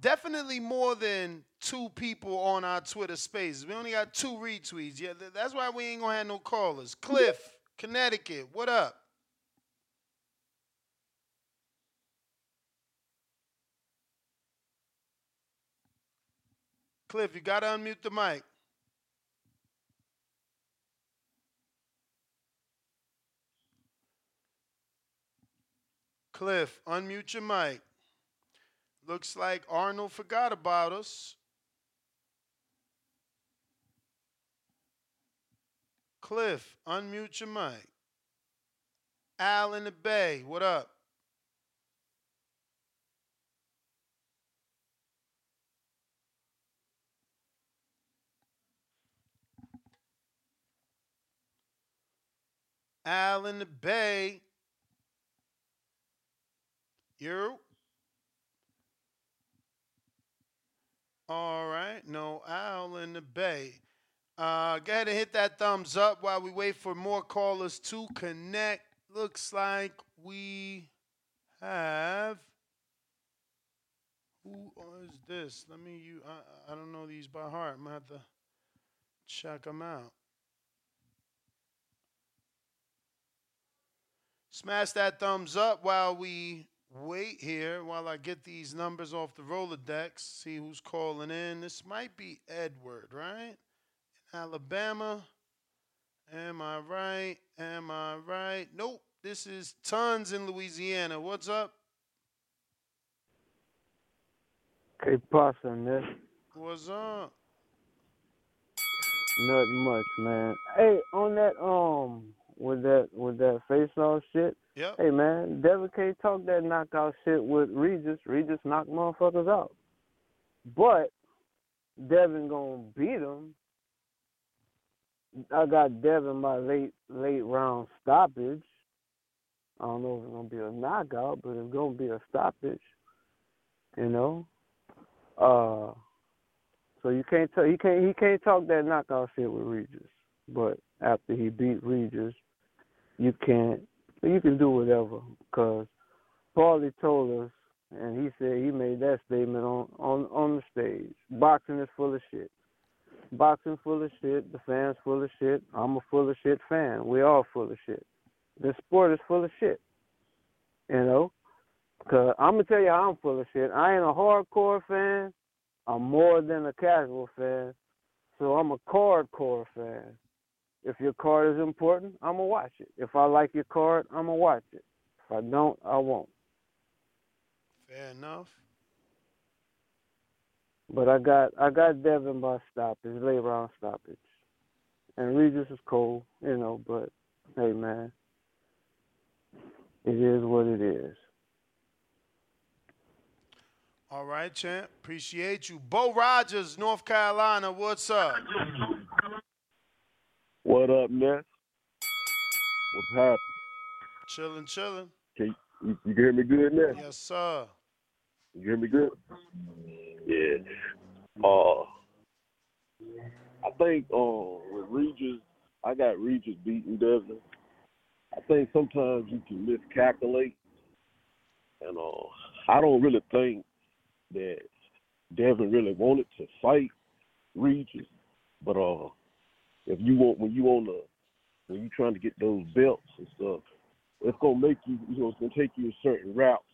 definitely more than two people on our Twitter spaces. We only got two retweets. Yeah, th- that's why we ain't gonna have no callers. Cliff, Connecticut, what up? Cliff, you gotta unmute the mic. Cliff, unmute your mic. Looks like Arnold forgot about us. Cliff, unmute your mic. Al in the Bay, what up? Al in the Bay. You. All right. No Al in the Bay. Uh, go ahead and hit that thumbs up while we wait for more callers to connect. Looks like we have. Who is this? Let me. You. I, I don't know these by heart. I'm gonna have to check them out. Smash that thumbs up while we wait here, while I get these numbers off the Rolodex, see who's calling in. This might be Edward, right? In Alabama. Am I right? Am I right? Nope. This is Tons in Louisiana. What's up? Hey, Pasta, man. What's up? Nothing much, man. Hey, on that um with that with that face off shit. Yep. Hey man, Devin K talk that knockout shit with Regis. Regis knock motherfuckers out. But Devin gonna beat him. I got Devin by late late round stoppage. I don't know if it's gonna be a knockout, but it's gonna be a stoppage. You know? Uh so you can't tell he can't he can't talk that knockout shit with Regis. But after he beat Regis, you can't you can do whatever because Paulie told us and he said he made that statement on, on, on the stage. Boxing is full of shit. Boxing full of shit, the fans full of shit, I'm a full of shit fan. We all full of shit. The sport is full of shit. You know? Cause I'm gonna tell you I'm full of shit. I ain't a hardcore fan. I'm more than a casual fan. So I'm a cardcore fan. If your card is important, I'm gonna watch it. If I like your card, I'm gonna watch it. If I don't, I won't. Fair enough. But I got I got Devin by stoppage, late round stoppage. And Regis is cold, you know, but hey man. It is what it is. All right, champ. Appreciate you. Bo Rogers, North Carolina. What's up? What up, Ness? What's happening? Chilling, chilling. Can you, you, you can hear me good now? Yes, sir. You hear me good? Yeah. Uh, I think uh, with Regis, I got Regis beating Devin. I think sometimes you can miscalculate, and uh, I don't really think that Devin really wanted to fight Regis, but uh, if you want when you on the when you trying to get those belts and stuff, it's gonna make you you know it's gonna take you a certain route,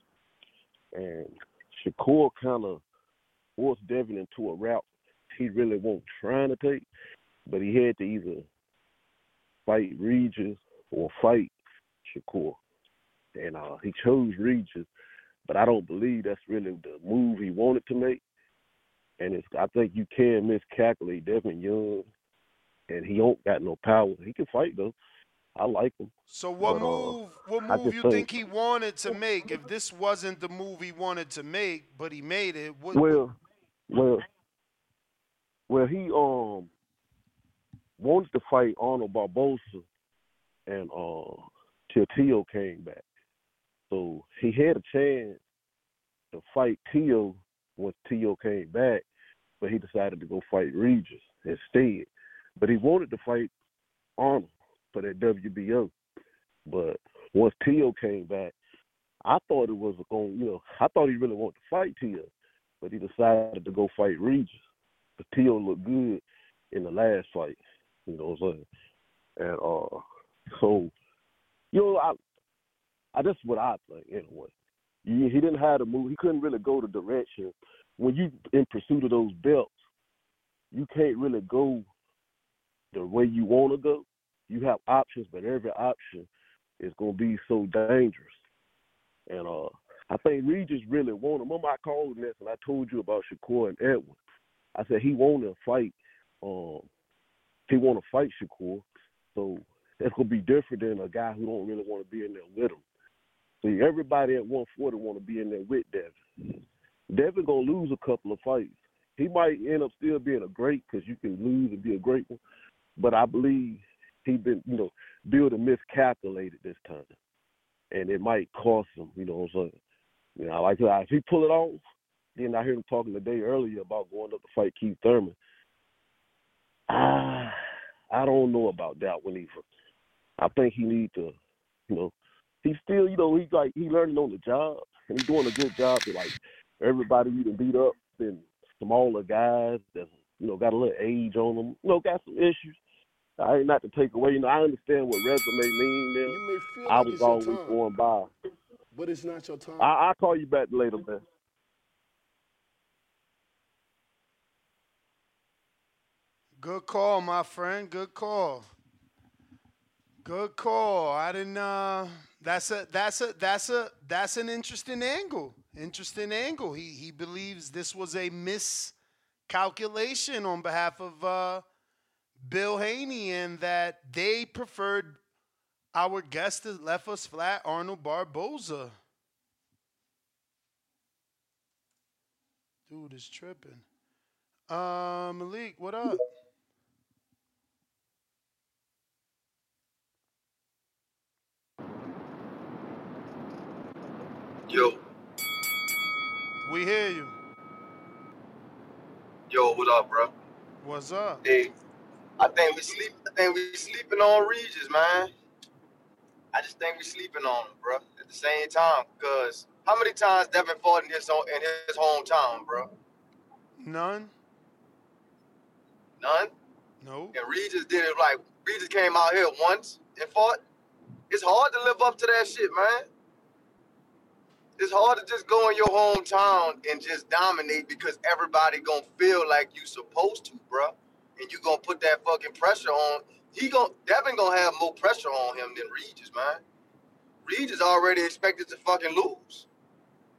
and Shakur kind of forced Devin into a route he really wasn't trying to take, but he had to either fight Regis or fight Shakur, and uh, he chose Regis, but I don't believe that's really the move he wanted to make. And it's I think you can miscalculate Devin Young, and he don't got no power. He can fight though. I like him. So what But, uh, move? What move you think- think he wanted to make? If this wasn't the move he wanted to make, but he made it, what? Well, well, well, he um wanted to fight Arnold Barboza, and uh, till Tio came back, so he had a chance to fight Tio once Tio came back, but he decided to go fight Regis instead. But he wanted to fight Arnold for that WBO, but once Tio came back, I thought it was going, you know, I thought he really wanted to fight Tio, but he decided to go fight Regis. But Tio looked good in the last fight, you know what I'm saying? And uh, so, you know, I, I that's what I think anyway. He, he didn't have to move. He couldn't really go the direction when you in pursuit of those belts. You can't really go the way you want to go. You have options, but every option is going to be so dangerous. And uh, I think Regis really wanted. Remember, I called this, and I told you about Shakur and Edwin. I said he wanted to fight. Um, he want to fight Shakur, so that's gonna be different than a guy who don't really want to be in there with him. See, everybody at 140 want to be in there with Devin. Devin gonna lose a couple of fights. He might end up still being a great because you can lose and be a great one, but I believe he been you know building miscalculated this time, and it might cost him. You know what I'm saying? You know, like if he pull it off, then I heard him talking the day earlier about going up to fight Keith Thurman. Ah, I don't know about that one either. I think he need to, you know, he's still, you know, he's like he learning on the job and he's doing a good job to like everybody can beat up and smaller guys that you know got a little age on them, you know, got some issues. I ain't not to take away, you know, I understand what resume mean You may feel I like was it's your always time, going by. but it's not your time. I I'll call you back later, man. Good call, my friend. Good call. Good call. I didn't. Uh, that's a. That's a. That's a. That's an interesting angle. Interesting angle. He he believes this was a miscalculation on behalf of uh, Bill Haney, and that they preferred our guest that left us flat, Arnold Barboza. Dude is tripping. Uh, Malik, what up? Yo, We hear you. Yo, what up, bro? What's up? Hey, I think we sleep. I think we sleeping on Regis, man. I just think we sleeping on him, bro. At the same time, because how many times Devin fought in his own, in his hometown, bro? None. None. No. And Regis did it like Regis came out here once and fought. It's hard to live up to that shit, man. It's hard to just go in your hometown and just dominate because everybody gonna feel like you supposed to, bro. And you gonna put that fucking pressure on. He gon' Devin gonna have more pressure on him than Regis, man. Regis already expected to fucking lose.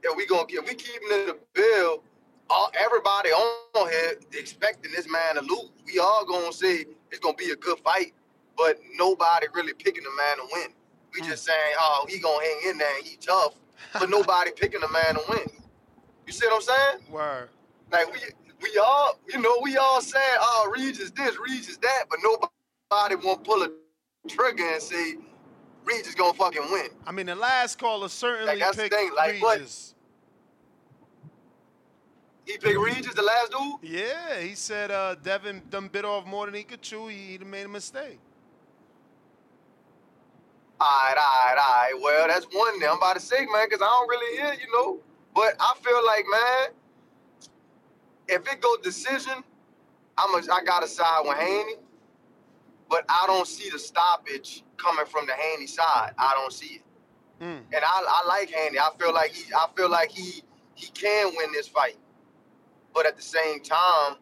If we gonna get, we keeping in the bill. All everybody on here expecting this man to lose. We all gonna say it's gonna be a good fight, but nobody really picking the man to win. We hmm. just saying, oh, he gonna hang in there and he tough, but nobody picking the man to win. You see what I'm saying? Word. Like we we all, you know, we all saying, oh, Regis this, Regis that, but nobody won't pull a trigger and say, Regis gonna fucking win. I mean, the last caller certainly Like, picked thing, like, what- Regis. He picked Regis, the last dude. Yeah, he said uh, Devin done bit off more than he could chew. He, he made a mistake. Alright, alright, alright. Well, that's one thing. I'm about to say, man, because I don't really hear, you know. But I feel like, man, if it go decision, I'm a, I gotta side with Haney. But I don't see the stoppage coming from the Haney side. I don't see it. Mm. And I, I like Haney. I feel like he I feel like he he can win this fight. But at the same time,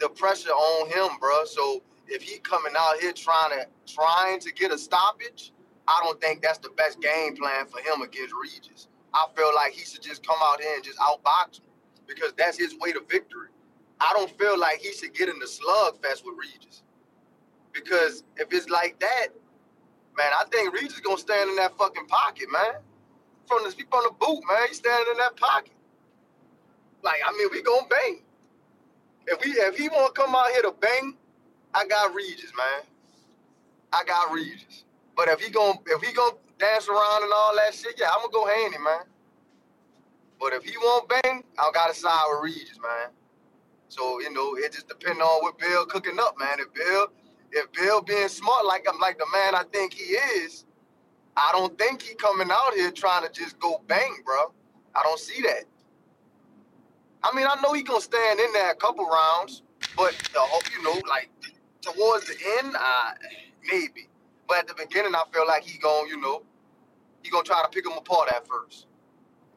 the pressure on him, bruh. So if he coming out here trying to trying to get a stoppage, I don't think that's the best game plan for him against Regis. I feel like he should just come out here and just outbox him because that's his way to victory. I don't feel like he should get in the slugfest with Regis because if it's like that, man, I think Regis gonna stand in that fucking pocket, man. From the from the boot, man, he's standing in that pocket. Like I mean, we gonna bang. If we if he wanna come out here to bang, I got Regis, man. I got Regis. But if he gon' if he gonna dance around and all that shit, yeah, I'm gonna go Haney, man. But if he won't bang, I gotta side with Regis, man. So you know, it just depends on what Bill cooking up, man. If Bill, if Bill being smart like I'm like the man I think he is, I don't think he coming out here trying to just go bang, bro. I don't see that. I mean, I know he gonna stand in there a couple rounds, but the whole, you know, like towards the end, uh, maybe. But at the beginning, I feel like he gonna, you know, he gonna try to pick him apart at first.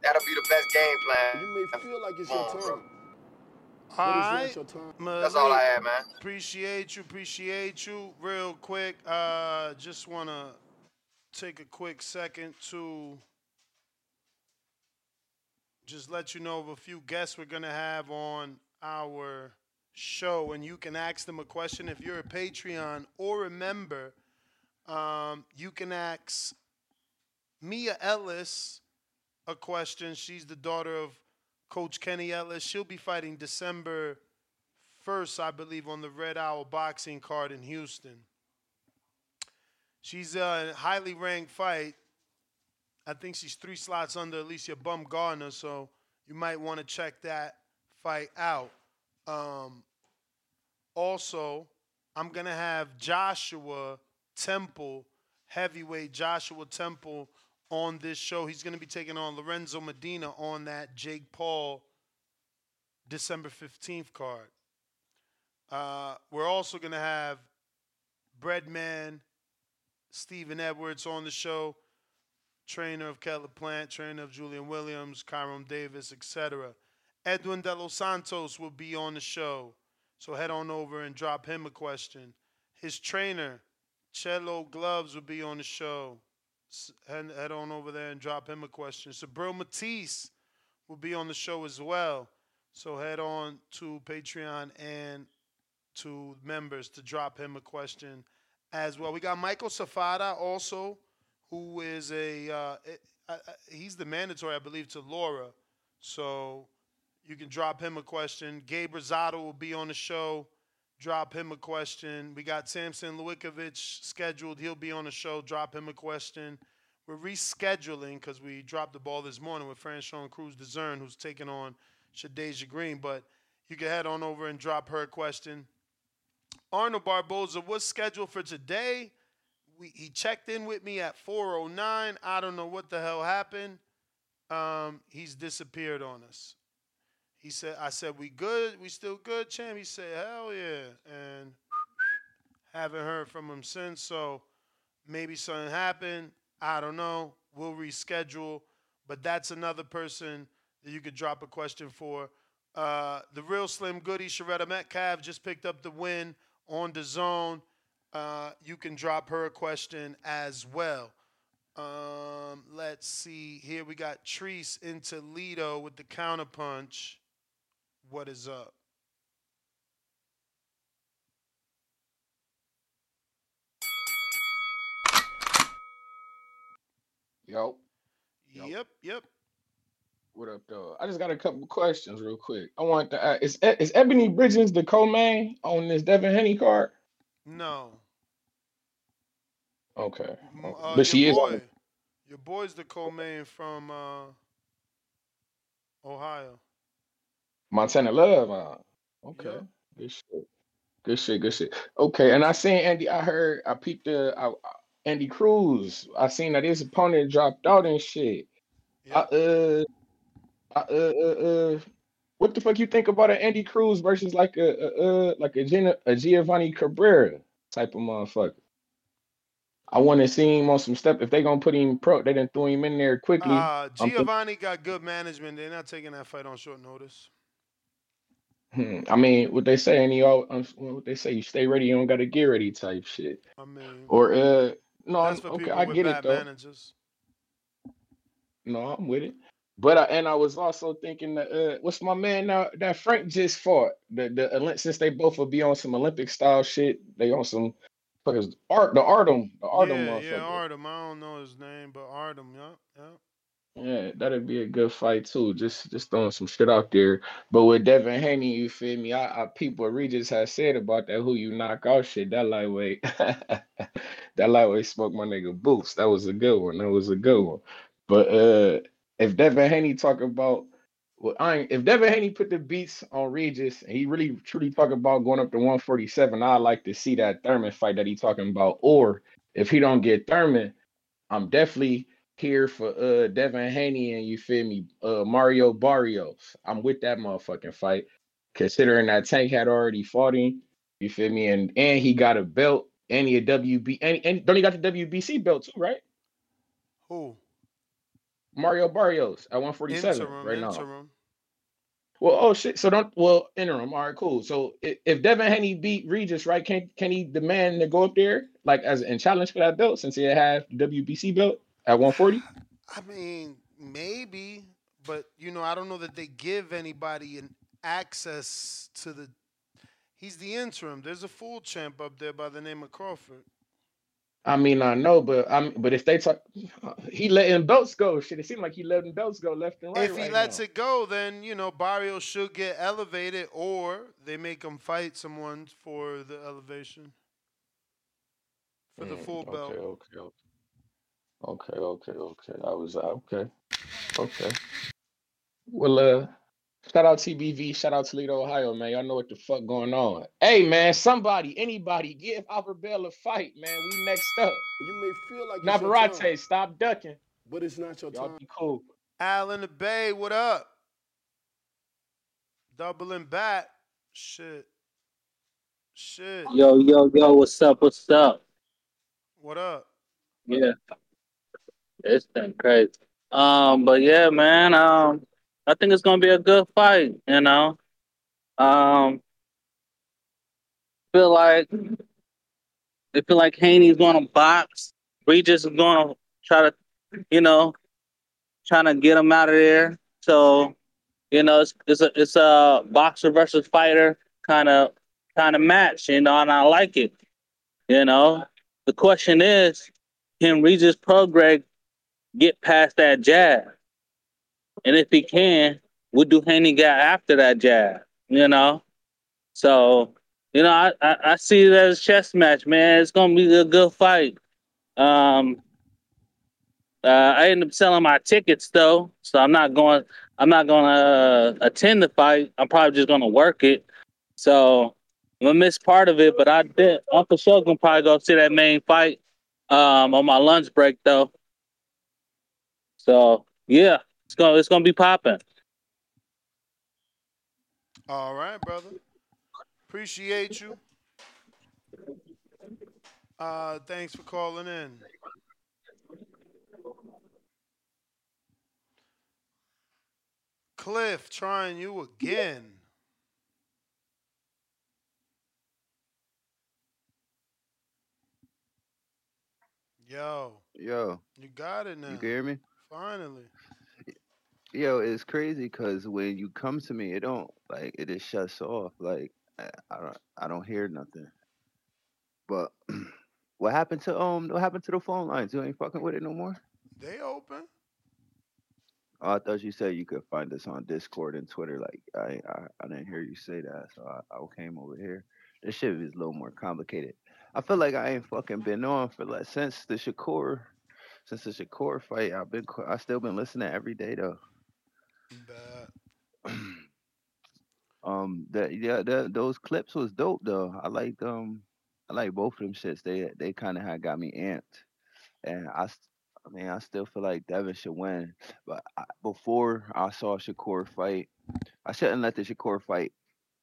That'll be the best game plan. You may feel like it's your Come turn. All But it's right. not your turn. Ma- That's all I real- had, man. Appreciate you, appreciate you. Real quick, uh, just want to take a quick second to just let you know of a few guests we're going to have on our show, and you can ask them a question. If you're a Patreon or a member, um, you can ask Mia Ellis a question. She's the daughter of Coach Kenny Ellis. She'll be fighting December 1st, I believe, on the Red Owl boxing card in Houston. She's a highly ranked fight. I think she's three slots under Alicia Baumgardner, so you might want to check that fight out. Um, also, I'm going to have Joshua Temple, heavyweight Joshua Temple, on this show. He's going to be taking on Lorenzo Medina on that Jake Paul December 15th card. Uh, we're also going to have Breadman, Stephen Edwards on the show, trainer of Caleb Plant, trainer of Julian Williams, Kyron Davis, etc. Edwin De Los Santos will be on the show, so head on over and drop him a question. His trainer, Cello Gloves, will be on the show. Head, head on over there and drop him a question. Subriel Matias will be on the show as well. So head on to Patreon and to members to drop him a question as well. We got Michael Safada also, who is a uh, he's the mandatory, I believe, to Laura. So you can drop him a question. Gabe Rosado will be on the show. Drop him a question. We got Sampson Lewkowicz scheduled. He'll be on the show. Drop him a question. We're rescheduling because we dropped the ball this morning with Franchon Crews-Dezurn, who's taking on Shadasia Green. But you can head on over and drop her a question. Arnold Barboza was scheduled for today. We, he checked in with me at 409. I don't know what the hell happened. Um, he's disappeared on us. He said, I said, we good? We still good, champ? He said, hell yeah. And haven't heard from him since. So maybe something happened. I don't know. We'll reschedule. But that's another person that you could drop a question for. Uh, the real Slim Goody, Sharetta Metcalf, just picked up the win on the zone. Uh, you can drop her a question as well. Um, let's see. Here we got Treese in Toledo with the counterpunch. What is up? Yo. Yep, yep. What up, though? I just got a couple questions real quick. I want to ask, is, E- is Ebony Bridges the co-main on this Devin Haney card? No. Okay. M- okay. Uh, But she your is boy, your boy's the co-main from uh, Ohio. Montana Love. Uh, okay. Yep. Good shit. Good shit. Good shit. Okay. And I seen Andy. I heard. I peeped the I, I- Andy Cruz. I seen that his opponent dropped out and shit. I, uh, I, uh, uh, uh, what the fuck you think about an Andy Cruz versus like a, a uh like a, Gina, a Giovanni Cabrera type of motherfucker? I want to see him on some stuff. If they gonna put him pro, they didn't throw him in there quickly. Uh, I'm Giovanni got good management. They're not taking that fight on short notice. Hmm, I mean, what they say, and he all um, what they say, you stay ready, you don't gotta get ready type shit. I mean, Or uh, no, that's I'm, for okay, people I with get it bad though. managers. No, I'm with it. But I, and I was also thinking that uh, what's my man now that Frank just fought the the Olymp- since they both will be on some Olympic style shit, they on some fuckers art the Artem the Artem yeah, motherfucker. yeah, Artem. I don't know his name, but Artem. Yeah, yeah. Yeah, that'd be a good fight too. Just just throwing some shit out there. But with Devin Haney, you feel me? I, I what Regis has said about that who you knock out shit. That lightweight, that lightweight smoked my nigga boots. That was a good one. That was a good one. But uh if Devin Haney talk about well, I ain't, if Devin Haney put the beats on Regis and he really truly talk about going up to 147, I'd like to see that Thurman fight that he talking about. Or if he don't get Thurman, I'm definitely here for uh Devin Haney and you feel me, uh Mario Barrios. I'm with that motherfucking fight. Considering that Tank had already fought him, you feel me, and and he got a belt and he a WB and, and don't he got the WBC belt too, right? Who? Mario Barrios at 147 Interim, right now. interim. Well, oh shit. So don't well interim. All right, cool. So if, if Devin Haney beat Regis, right? Can can he demand to go up there like as and challenge for that belt since he had the WBC belt at 140? I mean, maybe, but you know, I don't know that they give anybody an access to the. He's the interim. There's a full champ up there by the name of Crawford. I mean, I know, but I'm but if they talk, he letting belts go. Shit, it seemed like he letting belts go left and right. if he right lets now. it go, then you know Barrios should get elevated, or they make him fight someone for the elevation for the Mm, full belt. Okay, okay, okay, okay, okay, okay. I was uh, okay, okay. Well, uh, shout out TBV, shout out Toledo, Ohio, man. Y'all know what the fuck going on. Hey, man, somebody, anybody, give Albert Bell a fight, man. We next up. You may feel like it's your Navarrete, time, stop ducking. but it's not your Y'all time. be cool. Al in the Bay, what up? Doubling back. Shit. Shit. Yo, yo, yo, what's up? What's up? What up? Yeah. It's been crazy. Um, but yeah, man, um, I think it's gonna be a good fight, you know. Um feel like I feel like Haney's gonna box. Regis is gonna try to, you know, trying to get him out of there. So, you know, it's it's a it's a boxer versus fighter kind of kind of match, you know, and I like it. You know, the question is, can Regis Prograis get past that jab? And if he can, what do Haney got after that jab? You know, so you know, I, I, I see it as a chess match, man. It's gonna be a good fight. Um, uh, I ended up selling my tickets though, so I'm not going. I'm not gonna uh, attend the fight. I'm probably just gonna work it. So I'm gonna miss part of it, but I did. Sure gonna probably go see that main fight um, on my lunch break though. So yeah, it's gonna it's gonna be popping. All right, brother. Appreciate you. Uh, thanks for calling in. Cliff, trying you again. Yo, Yo, you got it now. you can hear me? Finally. Yo, it's crazy because when you come to me, it don't like it just shuts off. Like I, I don't, I don't hear nothing. But what happened to um? What happened to the phone lines? You ain't fucking with it no more. They open. Oh, I thought you said you could find us on Discord and Twitter. Like I, I, I didn't hear you say that, so I, I came over here. This shit is a little more complicated. I feel like I ain't fucking been on for like since the Shakur, since the Shakur fight. I've been I still been listening every day though. um, that yeah, that those clips was dope though. I like um, I like both of them shits. They they kind of had got me amped, and I I mean, I still feel like Devin should win, but I, before I saw Shakur fight, I shouldn't let the Shakur fight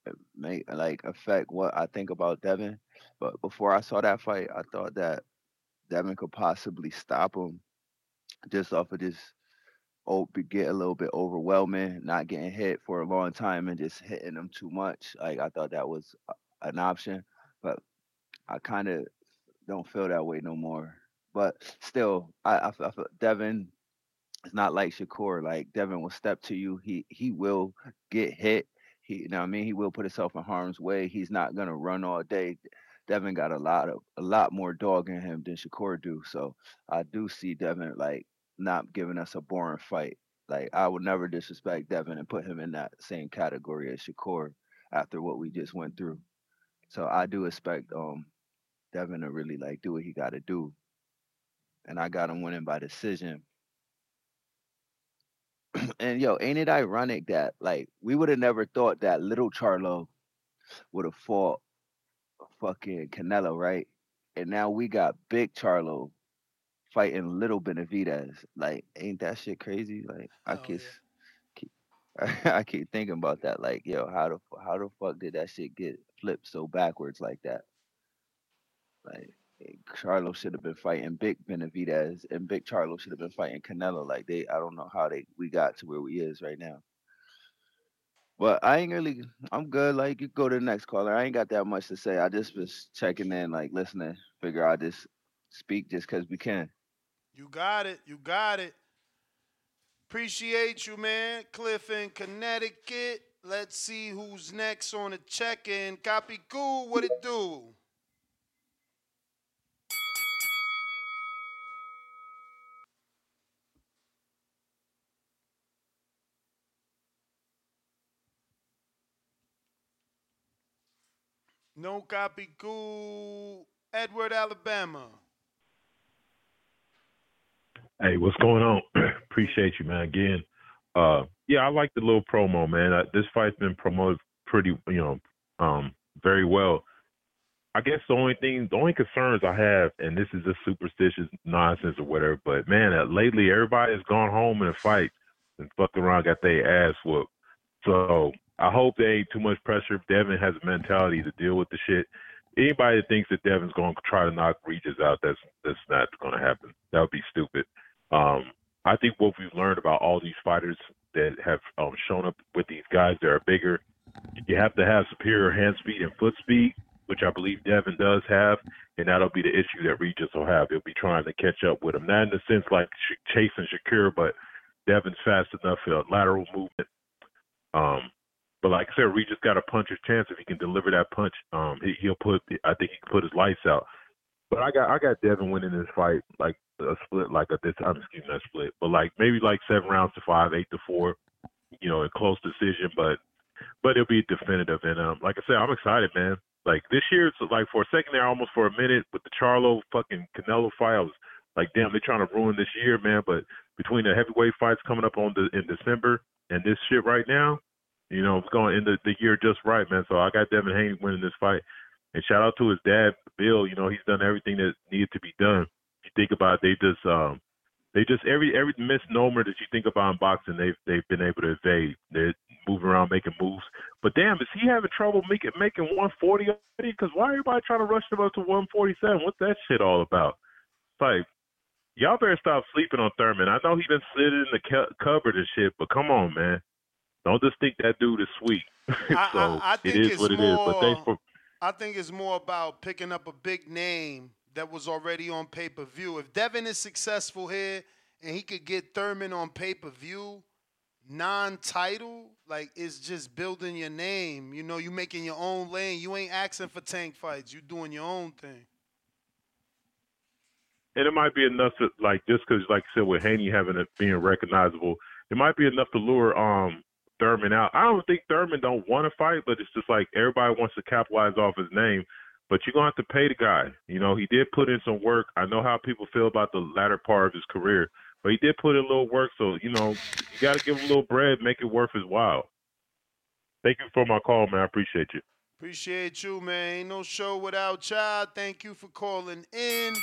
uh, make like affect what I think about Devin. But before I saw that fight, I thought that Devin could possibly stop him just off of this oh get a little bit overwhelming, not getting hit for a long time and just hitting him too much. Like I thought that was an option, but I kind of don't feel that way no more. But still, I, I, I Devin is not like Shakur. Like Devin will step to you. He he will get hit. He you know what I mean he will put himself in harm's way. He's not gonna run all day. Devin got a lot of a lot more dog in him than Shakur do. So I do see Devin like not giving us a boring fight. Like I would never disrespect Devin and put him in that same category as Shakur after what we just went through. So I do expect um Devin to really like do what he got to do, and I got him winning by decision. And yo, ain't it ironic that like we would have never thought that little Charlo would have fought fucking Canelo, right? And now we got big Charlo fighting little Benavidez. Like, ain't that shit crazy? Like, I oh, keep, keep I keep thinking about that. Like, yo, how the how the fuck did that shit get flipped so backwards like that? Like, Charlo should have been fighting Big Benavidez, and Big Charlo should have been fighting Canelo. Like, they, I don't know how they we got to where we is right now. But I ain't really, I'm good. Like, you go to the next caller. I ain't got that much to say. I just was checking in, like, listening. Figure I just speak just 'cause we can. You got it. You got it. Appreciate you, man. Cliff in Connecticut. Let's see who's next on the check-in. Copy cool. What it do? No copy cool. Edward, Alabama. Hey, what's going on? Appreciate you, man. Again, uh, yeah, I like the little promo, man. Uh, this fight's been promoted pretty, you know, um, very well. I guess the only thing, the only concerns I have, and this is just superstitious nonsense or whatever, but man, uh, lately everybody has gone home in a fight and fucked around, got their ass whooped. So I hope there ain't too much pressure. Devin has a mentality to deal with the shit. Anybody that thinks that Devin's going to try to knock Regis out, that's that's not going to happen. That would be stupid. Um, I think what we've learned about all these fighters that have um, shown up with these guys that are bigger, you have to have superior hand speed and foot speed, which I believe Devin does have, and that'll be the issue that Regis will have. He'll be trying to catch up with him, not in the sense like chasing Shakur, but Devin's fast enough for lateral movement. Um, but like I said, Reed just got a puncher's chance if he can deliver that punch. Um, he, he'll put. I think he can put his lights out. But I got I got Devin winning this fight like a split, like a this I'm excuse me, not split, but like maybe like seven rounds to five, eight to four, you know, a close decision, but but it'll be definitive. And um, like I said, I'm excited, man. Like this year, it's like for a second there, almost for a minute with the Charlo fucking Canelo fight, I was like, damn, they're trying to ruin this year, man. But between the heavyweight fights coming up on the in December and this shit right now, you know, it's going to end the, the year just right, man. So I got Devin Haney winning this fight. And shout out to his dad, Bill. You know, he's done everything that needed to be done. You think about it, they just um they just every every misnomer that you think about in boxing, they've they've been able to evade. They're moving around making moves. But damn, is he having trouble making making 140 already? Because why everybody trying to rush him up to 147? What's that shit all about? It's like y'all better stop sleeping on Thurman. I know he been sitting in the cu- cupboard and shit, but come on, man. Don't just think that dude is sweet. I, so I, I it think it's what it more, is. But thanks for I think it's more about picking up a big name that was already on pay per view. If Devin is successful here and he could get Thurman on pay per view, non title, like it's just building your name. You know, you making your own lane. You ain't asking for tank fights. You doing your own thing. and it might be enough to like just because, like I said, with Haney having it being recognizable, it might be enough to lure um Thurman out. I don't think Thurman don't want to fight, but it's just like everybody wants to capitalize off his name. but you're gonna have to pay the guy. You know, he did put in some work. I know how people feel about the latter part of his career, but he did put in a little work. So you know, you got to give him a little bread, make it worth his while. Thank you for my call, man. I appreciate you. Appreciate you, man. Ain't no show without child. Thank you for calling in.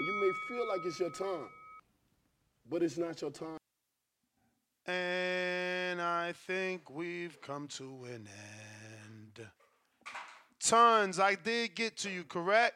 You may feel like it's your time, but it's not your time. And I think we've come to an end. Tons, I did get to you, correct?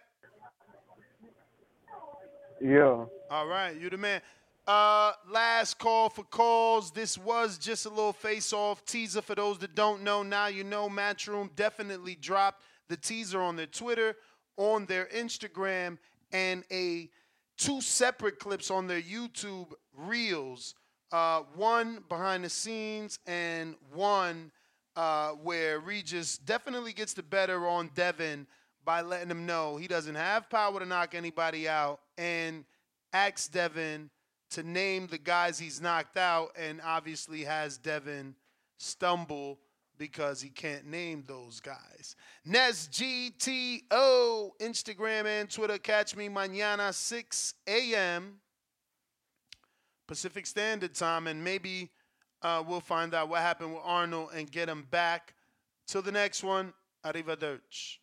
Yeah. All right, you the man. Uh, last call for calls. This was just a little face-off teaser for those that don't know. Now you know. Matchroom definitely dropped the teaser on their Twitter, on their Instagram, and a two separate clips on their YouTube reels. Uh, one behind the scenes and one uh, where Regis definitely gets the better on Devin by letting him know he doesn't have power to knock anybody out and asks Devin to name the guys he's knocked out and obviously has Devin stumble because he can't name those guys. Nes GTO, Instagram and Twitter. Catch me mañana 6 a.m. Pacific Standard Time, and maybe uh, we'll find out what happened with Arnold and get him back. Till the next one, arrivederci.